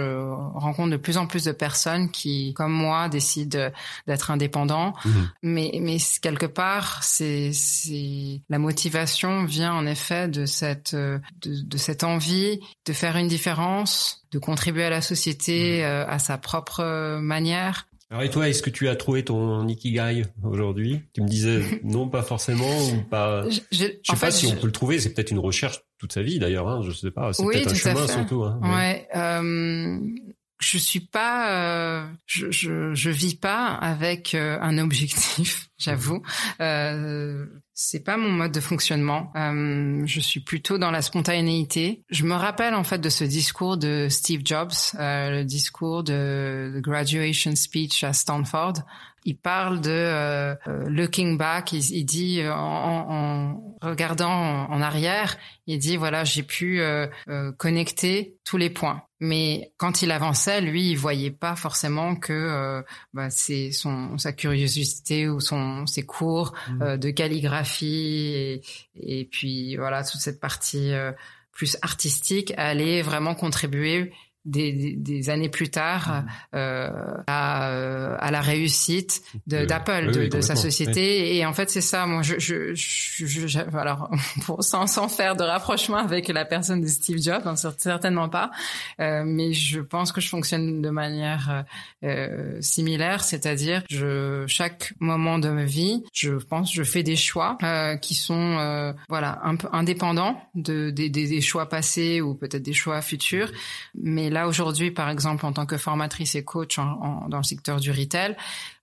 rencontre de plus en plus de personnes qui, comme moi, décident d'être indépendants. Mhm. Mais, mais quelque part, c'est, c'est la motivation vient en effet de cette, euh, de, de cette envie de faire une différence, de contribuer à la société euh, à sa propre manière. Alors et toi, est-ce que tu as trouvé ton ikigai aujourd'hui? Tu me disais non, pas forcément ou pas? Je, je- Je sais pas fait, si on peut le trouver. C'est peut-être une recherche toute sa vie d'ailleurs. Hein, je sais pas. C'est Oui, peut-être un chemin surtout. Hein. Ouais, euh, je suis pas, euh, je, je je vis pas avec euh, un objectif, j'avoue. Euh, c'est pas mon mode de fonctionnement. Euh, je suis plutôt dans la spontanéité. Je me rappelle en fait de ce discours de Steve Jobs, euh, le discours de graduation speech à Stanford. Il parle de euh, euh, looking back. Il, il dit euh, en, en- regardant en, arrière, il dit voilà j'ai pu euh, connecter tous les points. Mais quand il avançait, lui, il voyait pas forcément que euh, bah, c'est son sa curiosité ou son ses cours Mhm. euh, de calligraphie et, et puis voilà toute cette partie euh, plus artistique allait vraiment contribuer des, des, des années plus tard euh, à, euh, à la réussite de- Euh, d'Apple, de, oui, de sa société. Et en fait, c'est ça. Moi, je, je, je, je- je- alors, pour, sans, sans faire de rapprochement avec la personne de Steve Jobs, hein, cer- certainement pas. Euh, mais je pense que je fonctionne de manière euh, similaire, c'est-à-dire, je chaque moment de ma vie, je pense, je fais des choix euh, qui sont, euh, voilà, un peu indépendants de des, des, des choix passés ou peut-être des choix futurs. Mais là aujourd'hui, par exemple, en tant que formatrice et coach en, dans le secteur du retail,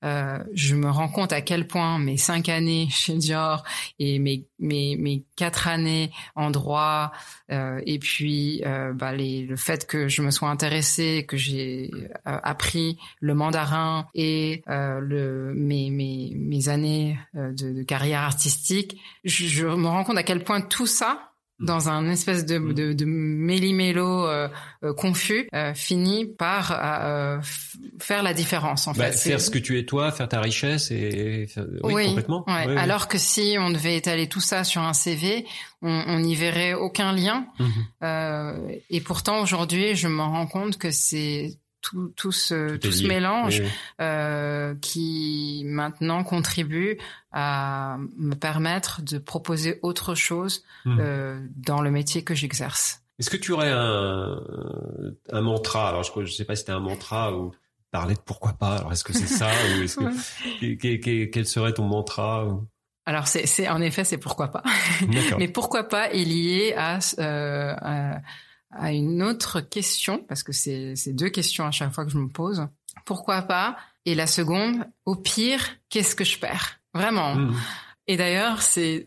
euh, je me rends compte à quel point mes cinq années chez Dior et mes mes, mes quatre années en droit euh, et puis euh, bah, les, le fait que je me sois intéressée, que j'ai euh, appris le mandarin et euh, le mes mes mes années de, de carrière artistique, je, je me rends compte à quel point tout ça. Dans un espèce de, mm. de, de méli-mélo euh, euh, confus, euh, finit par euh, faire la différence en bah, fait. Faire ce que tu es toi, faire ta richesse et oui, oui complètement. Ouais. Alors que si on devait étaler tout ça sur un CV, on n'y verrait aucun lien. Mm-hmm. et pourtant aujourd'hui, je me rends compte que c'est tout, tout ce, tout, ce mélange Euh, qui maintenant contribue à me permettre de proposer autre chose hmm. euh, dans le métier que j'exerce. Est-ce que tu aurais un, un mantra? Alors je ne sais pas si c'était un mantra ou parler de pourquoi pas. Alors est-ce que c'est ça ou est-ce que quel, serait ton mantra alors c'est, c'est en effet c'est pourquoi pas, mais pourquoi pas est lié à, euh, à à une autre question, parce que c'est deux questions à chaque fois que je me pose. Pourquoi pas? Et la seconde, au pire, qu'est-ce que je perds? Vraiment. Mmh. Et d'ailleurs, c'est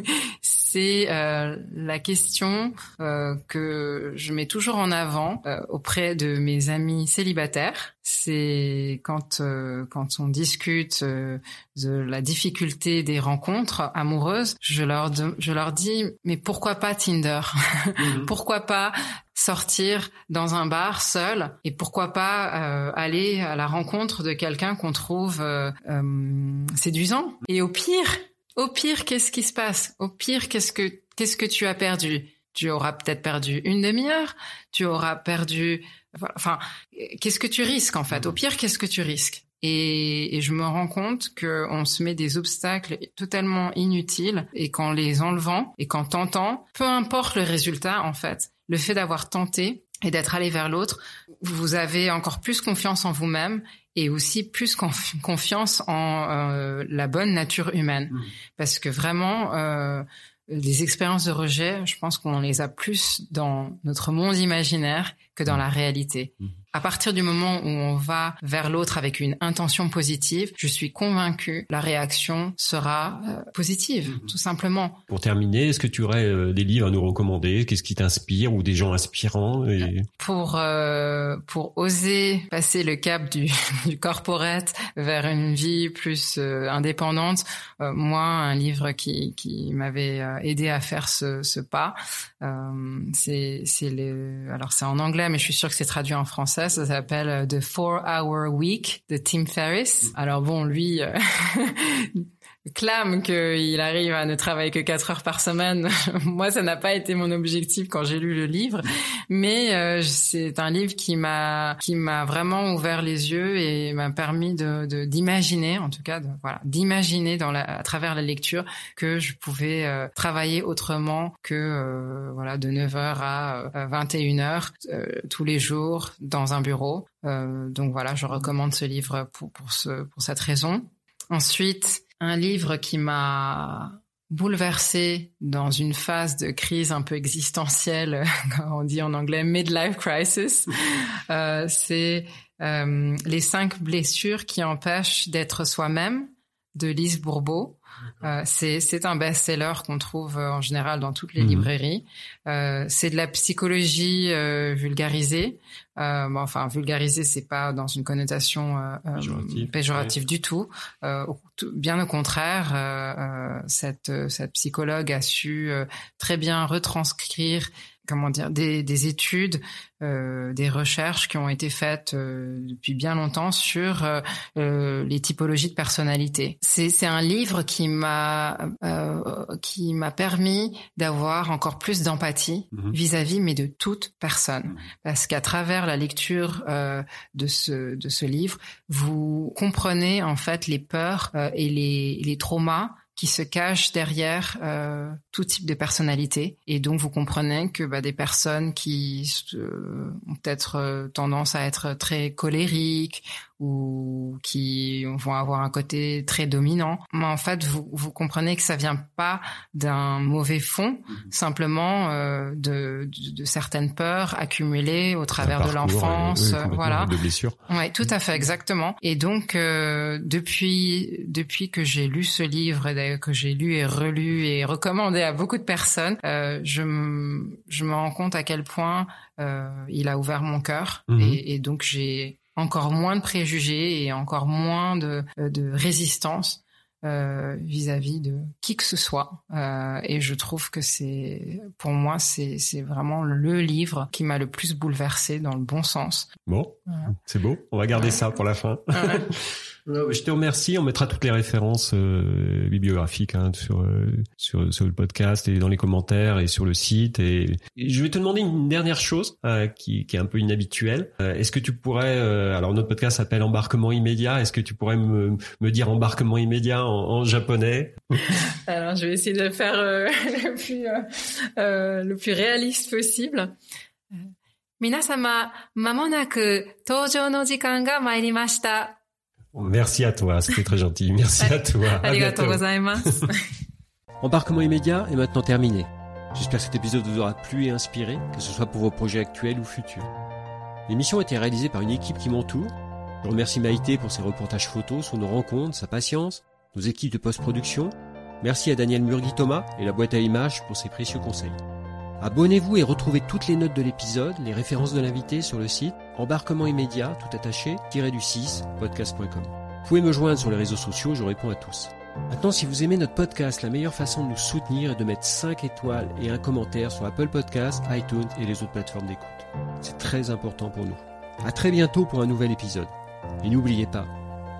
c'est euh, la question euh, que je mets toujours en avant euh, auprès de mes amis célibataires. C'est quand euh, quand on discute euh, de la difficulté des rencontres amoureuses, je leur je leur dis mais pourquoi pas Tinder? Mhm. Pourquoi pas sortir dans un bar seul? Et pourquoi pas aller à la rencontre de quelqu'un qu'on trouve séduisant? Et au pire au pire, qu'est-ce qui se passe? Au pire, qu'est-ce que qu'est-ce que tu as perdu? Tu auras peut-être perdu une demi-heure. Tu auras perdu. Enfin, qu'est-ce que tu risques en fait? Au pire, qu'est-ce que tu risques? Et, je me rends compte qu'on se met des obstacles totalement inutiles et qu'en les enlevant et qu'en tentant, peu importe le résultat en fait, le fait d'avoir tenté et d'être allé vers l'autre, vous avez encore plus confiance en vous-même et aussi plus confiance en euh, la bonne nature humaine. Mmh. Parce que vraiment, euh, les expériences de rejet, je pense qu'on les a plus dans notre monde imaginaire que dans mmh. la réalité. Mmh. À partir du moment où on va vers l'autre avec une intention positive, je suis convaincue la réaction sera euh, positive, mhm. tout simplement. Pour terminer, est-ce que tu aurais euh, des livres à nous recommander? Qu'est-ce qui t'inspire ou des gens inspirants et... Pour euh, pour oser passer le cap du, du corporate vers une vie plus indépendante, moi un livre qui qui m'avait aidé à faire ce, ce pas, c'est c'est le alors c'est en anglais mais je suis sûre que c'est traduit en français ça, s'appelle euh, The Four Hour Week de Tim Ferriss. Alors bon, lui, euh, clame qu'il arrive à ne travailler que quatre heures par semaine. Moi, ça n'a pas été mon objectif quand j'ai lu le livre, mais euh, c'est un livre qui m'a qui m'a vraiment ouvert les yeux et m'a permis de d'imaginer, en tout cas, voilà, d'imaginer dans la, à travers la lecture que je pouvais euh, travailler autrement que euh, voilà de 9h à 21h tous les jours dans un bureau. donc voilà, je recommande ce livre pour pour ce pour cette raison. Ensuite, un livre qui m'a bouleversé dans une phase de crise un peu existentielle, comme on dit en anglais, midlife crisis. Euh, c'est euh, les cinq blessures qui empêchent d'être soi-même de Lise Bourbeau. Euh, c'est un best-seller qu'on trouve euh, en général dans toutes les mhm. librairies. Euh, c'est de la psychologie euh, vulgarisée. Bon, enfin, vulgarisée, c'est pas dans une connotation péjorative, péjorative du tout. bien au contraire, cette cette psychologue a su très bien retranscrire comment dire des, des études, euh, des recherches qui ont été faites euh, depuis bien longtemps sur euh, euh les typologies de personnalité. C'est un livre qui m'a euh, qui m'a permis d'avoir encore plus d'empathie mhm. vis-à-vis mais de toute personne mhm. parce qu'à travers la lecture euh, de ce de ce livre, vous comprenez en fait les peurs et les les traumas qui se cache derrière euh, tout type de personnalité. Et donc, vous comprenez que bah, des personnes qui euh, ont peut-être euh, tendance à être très colériques ou qui vont avoir un côté très dominant, mais en fait, vous, vous comprenez que ça vient pas d'un mauvais fond, mhm. simplement euh, de, de, de, certaines peurs accumulées au travers de l'enfance, voilà. De blessures. Ouais, tout à fait, exactement. Et donc, depuis depuis que j'ai lu ce livre et que j'ai lu et relu et recommandé à beaucoup de personnes, euh, je, je me rends compte à quel point euh, il a ouvert mon cœur mhm. et, et, donc j'ai encore moins de préjugés et encore moins de, de résistance euh, vis-à-vis de qui que ce soit. Euh, et je trouve que c'est, pour moi, c'est, c'est vraiment le livre qui m'a le plus bouleversé dans le bon sens. Bon, c'est beau. On va garder ça pour la fin. Je te remercie. On mettra toutes les références euh, bibliographiques hein, sur, euh, sur, sur le podcast et dans les commentaires et sur le site. Et, je vais te demander une dernière chose euh, qui, qui est un peu inhabituelle. Est-ce que tu pourrais, alors notre podcast s'appelle Embarquement immédiat. Est-ce que tu pourrais me, me dire embarquement immédiat en, en japonais Alors je vais essayer de faire le plus le plus réaliste possible. 皆様、まもなく登場の時間が参りました。 Merci à toi, c'était très gentil. Merci à toi. Embarquement immédiat est maintenant terminé. J'espère que cet épisode vous aura plu et inspiré, que ce soit pour vos projets actuels ou futurs. L'émission a été réalisée par une équipe qui m'entoure. Je remercie Maïté pour ses reportages photos sur nos rencontres, sa patience, nos équipes de post-production. Merci à Daniel Murgui-Thomas et la boîte à images pour ses précieux conseils. Abonnez-vous et retrouvez toutes les notes de l'épisode, les références de l'invité sur le site embarquement immédiat, tout attaché, du 6, podcast.com. Vous pouvez me joindre sur les réseaux sociaux, je réponds à tous. Maintenant, si vous aimez notre podcast, la meilleure façon de nous soutenir est de mettre 5 étoiles et un commentaire sur Apple Podcasts, iTunes et les autres plateformes d'écoute. C'est très important pour nous. À très bientôt pour un nouvel épisode. Et n'oubliez pas,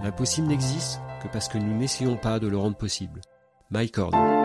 l'impossible n'existe que parce que nous n'essayons pas de le rendre possible. Cord.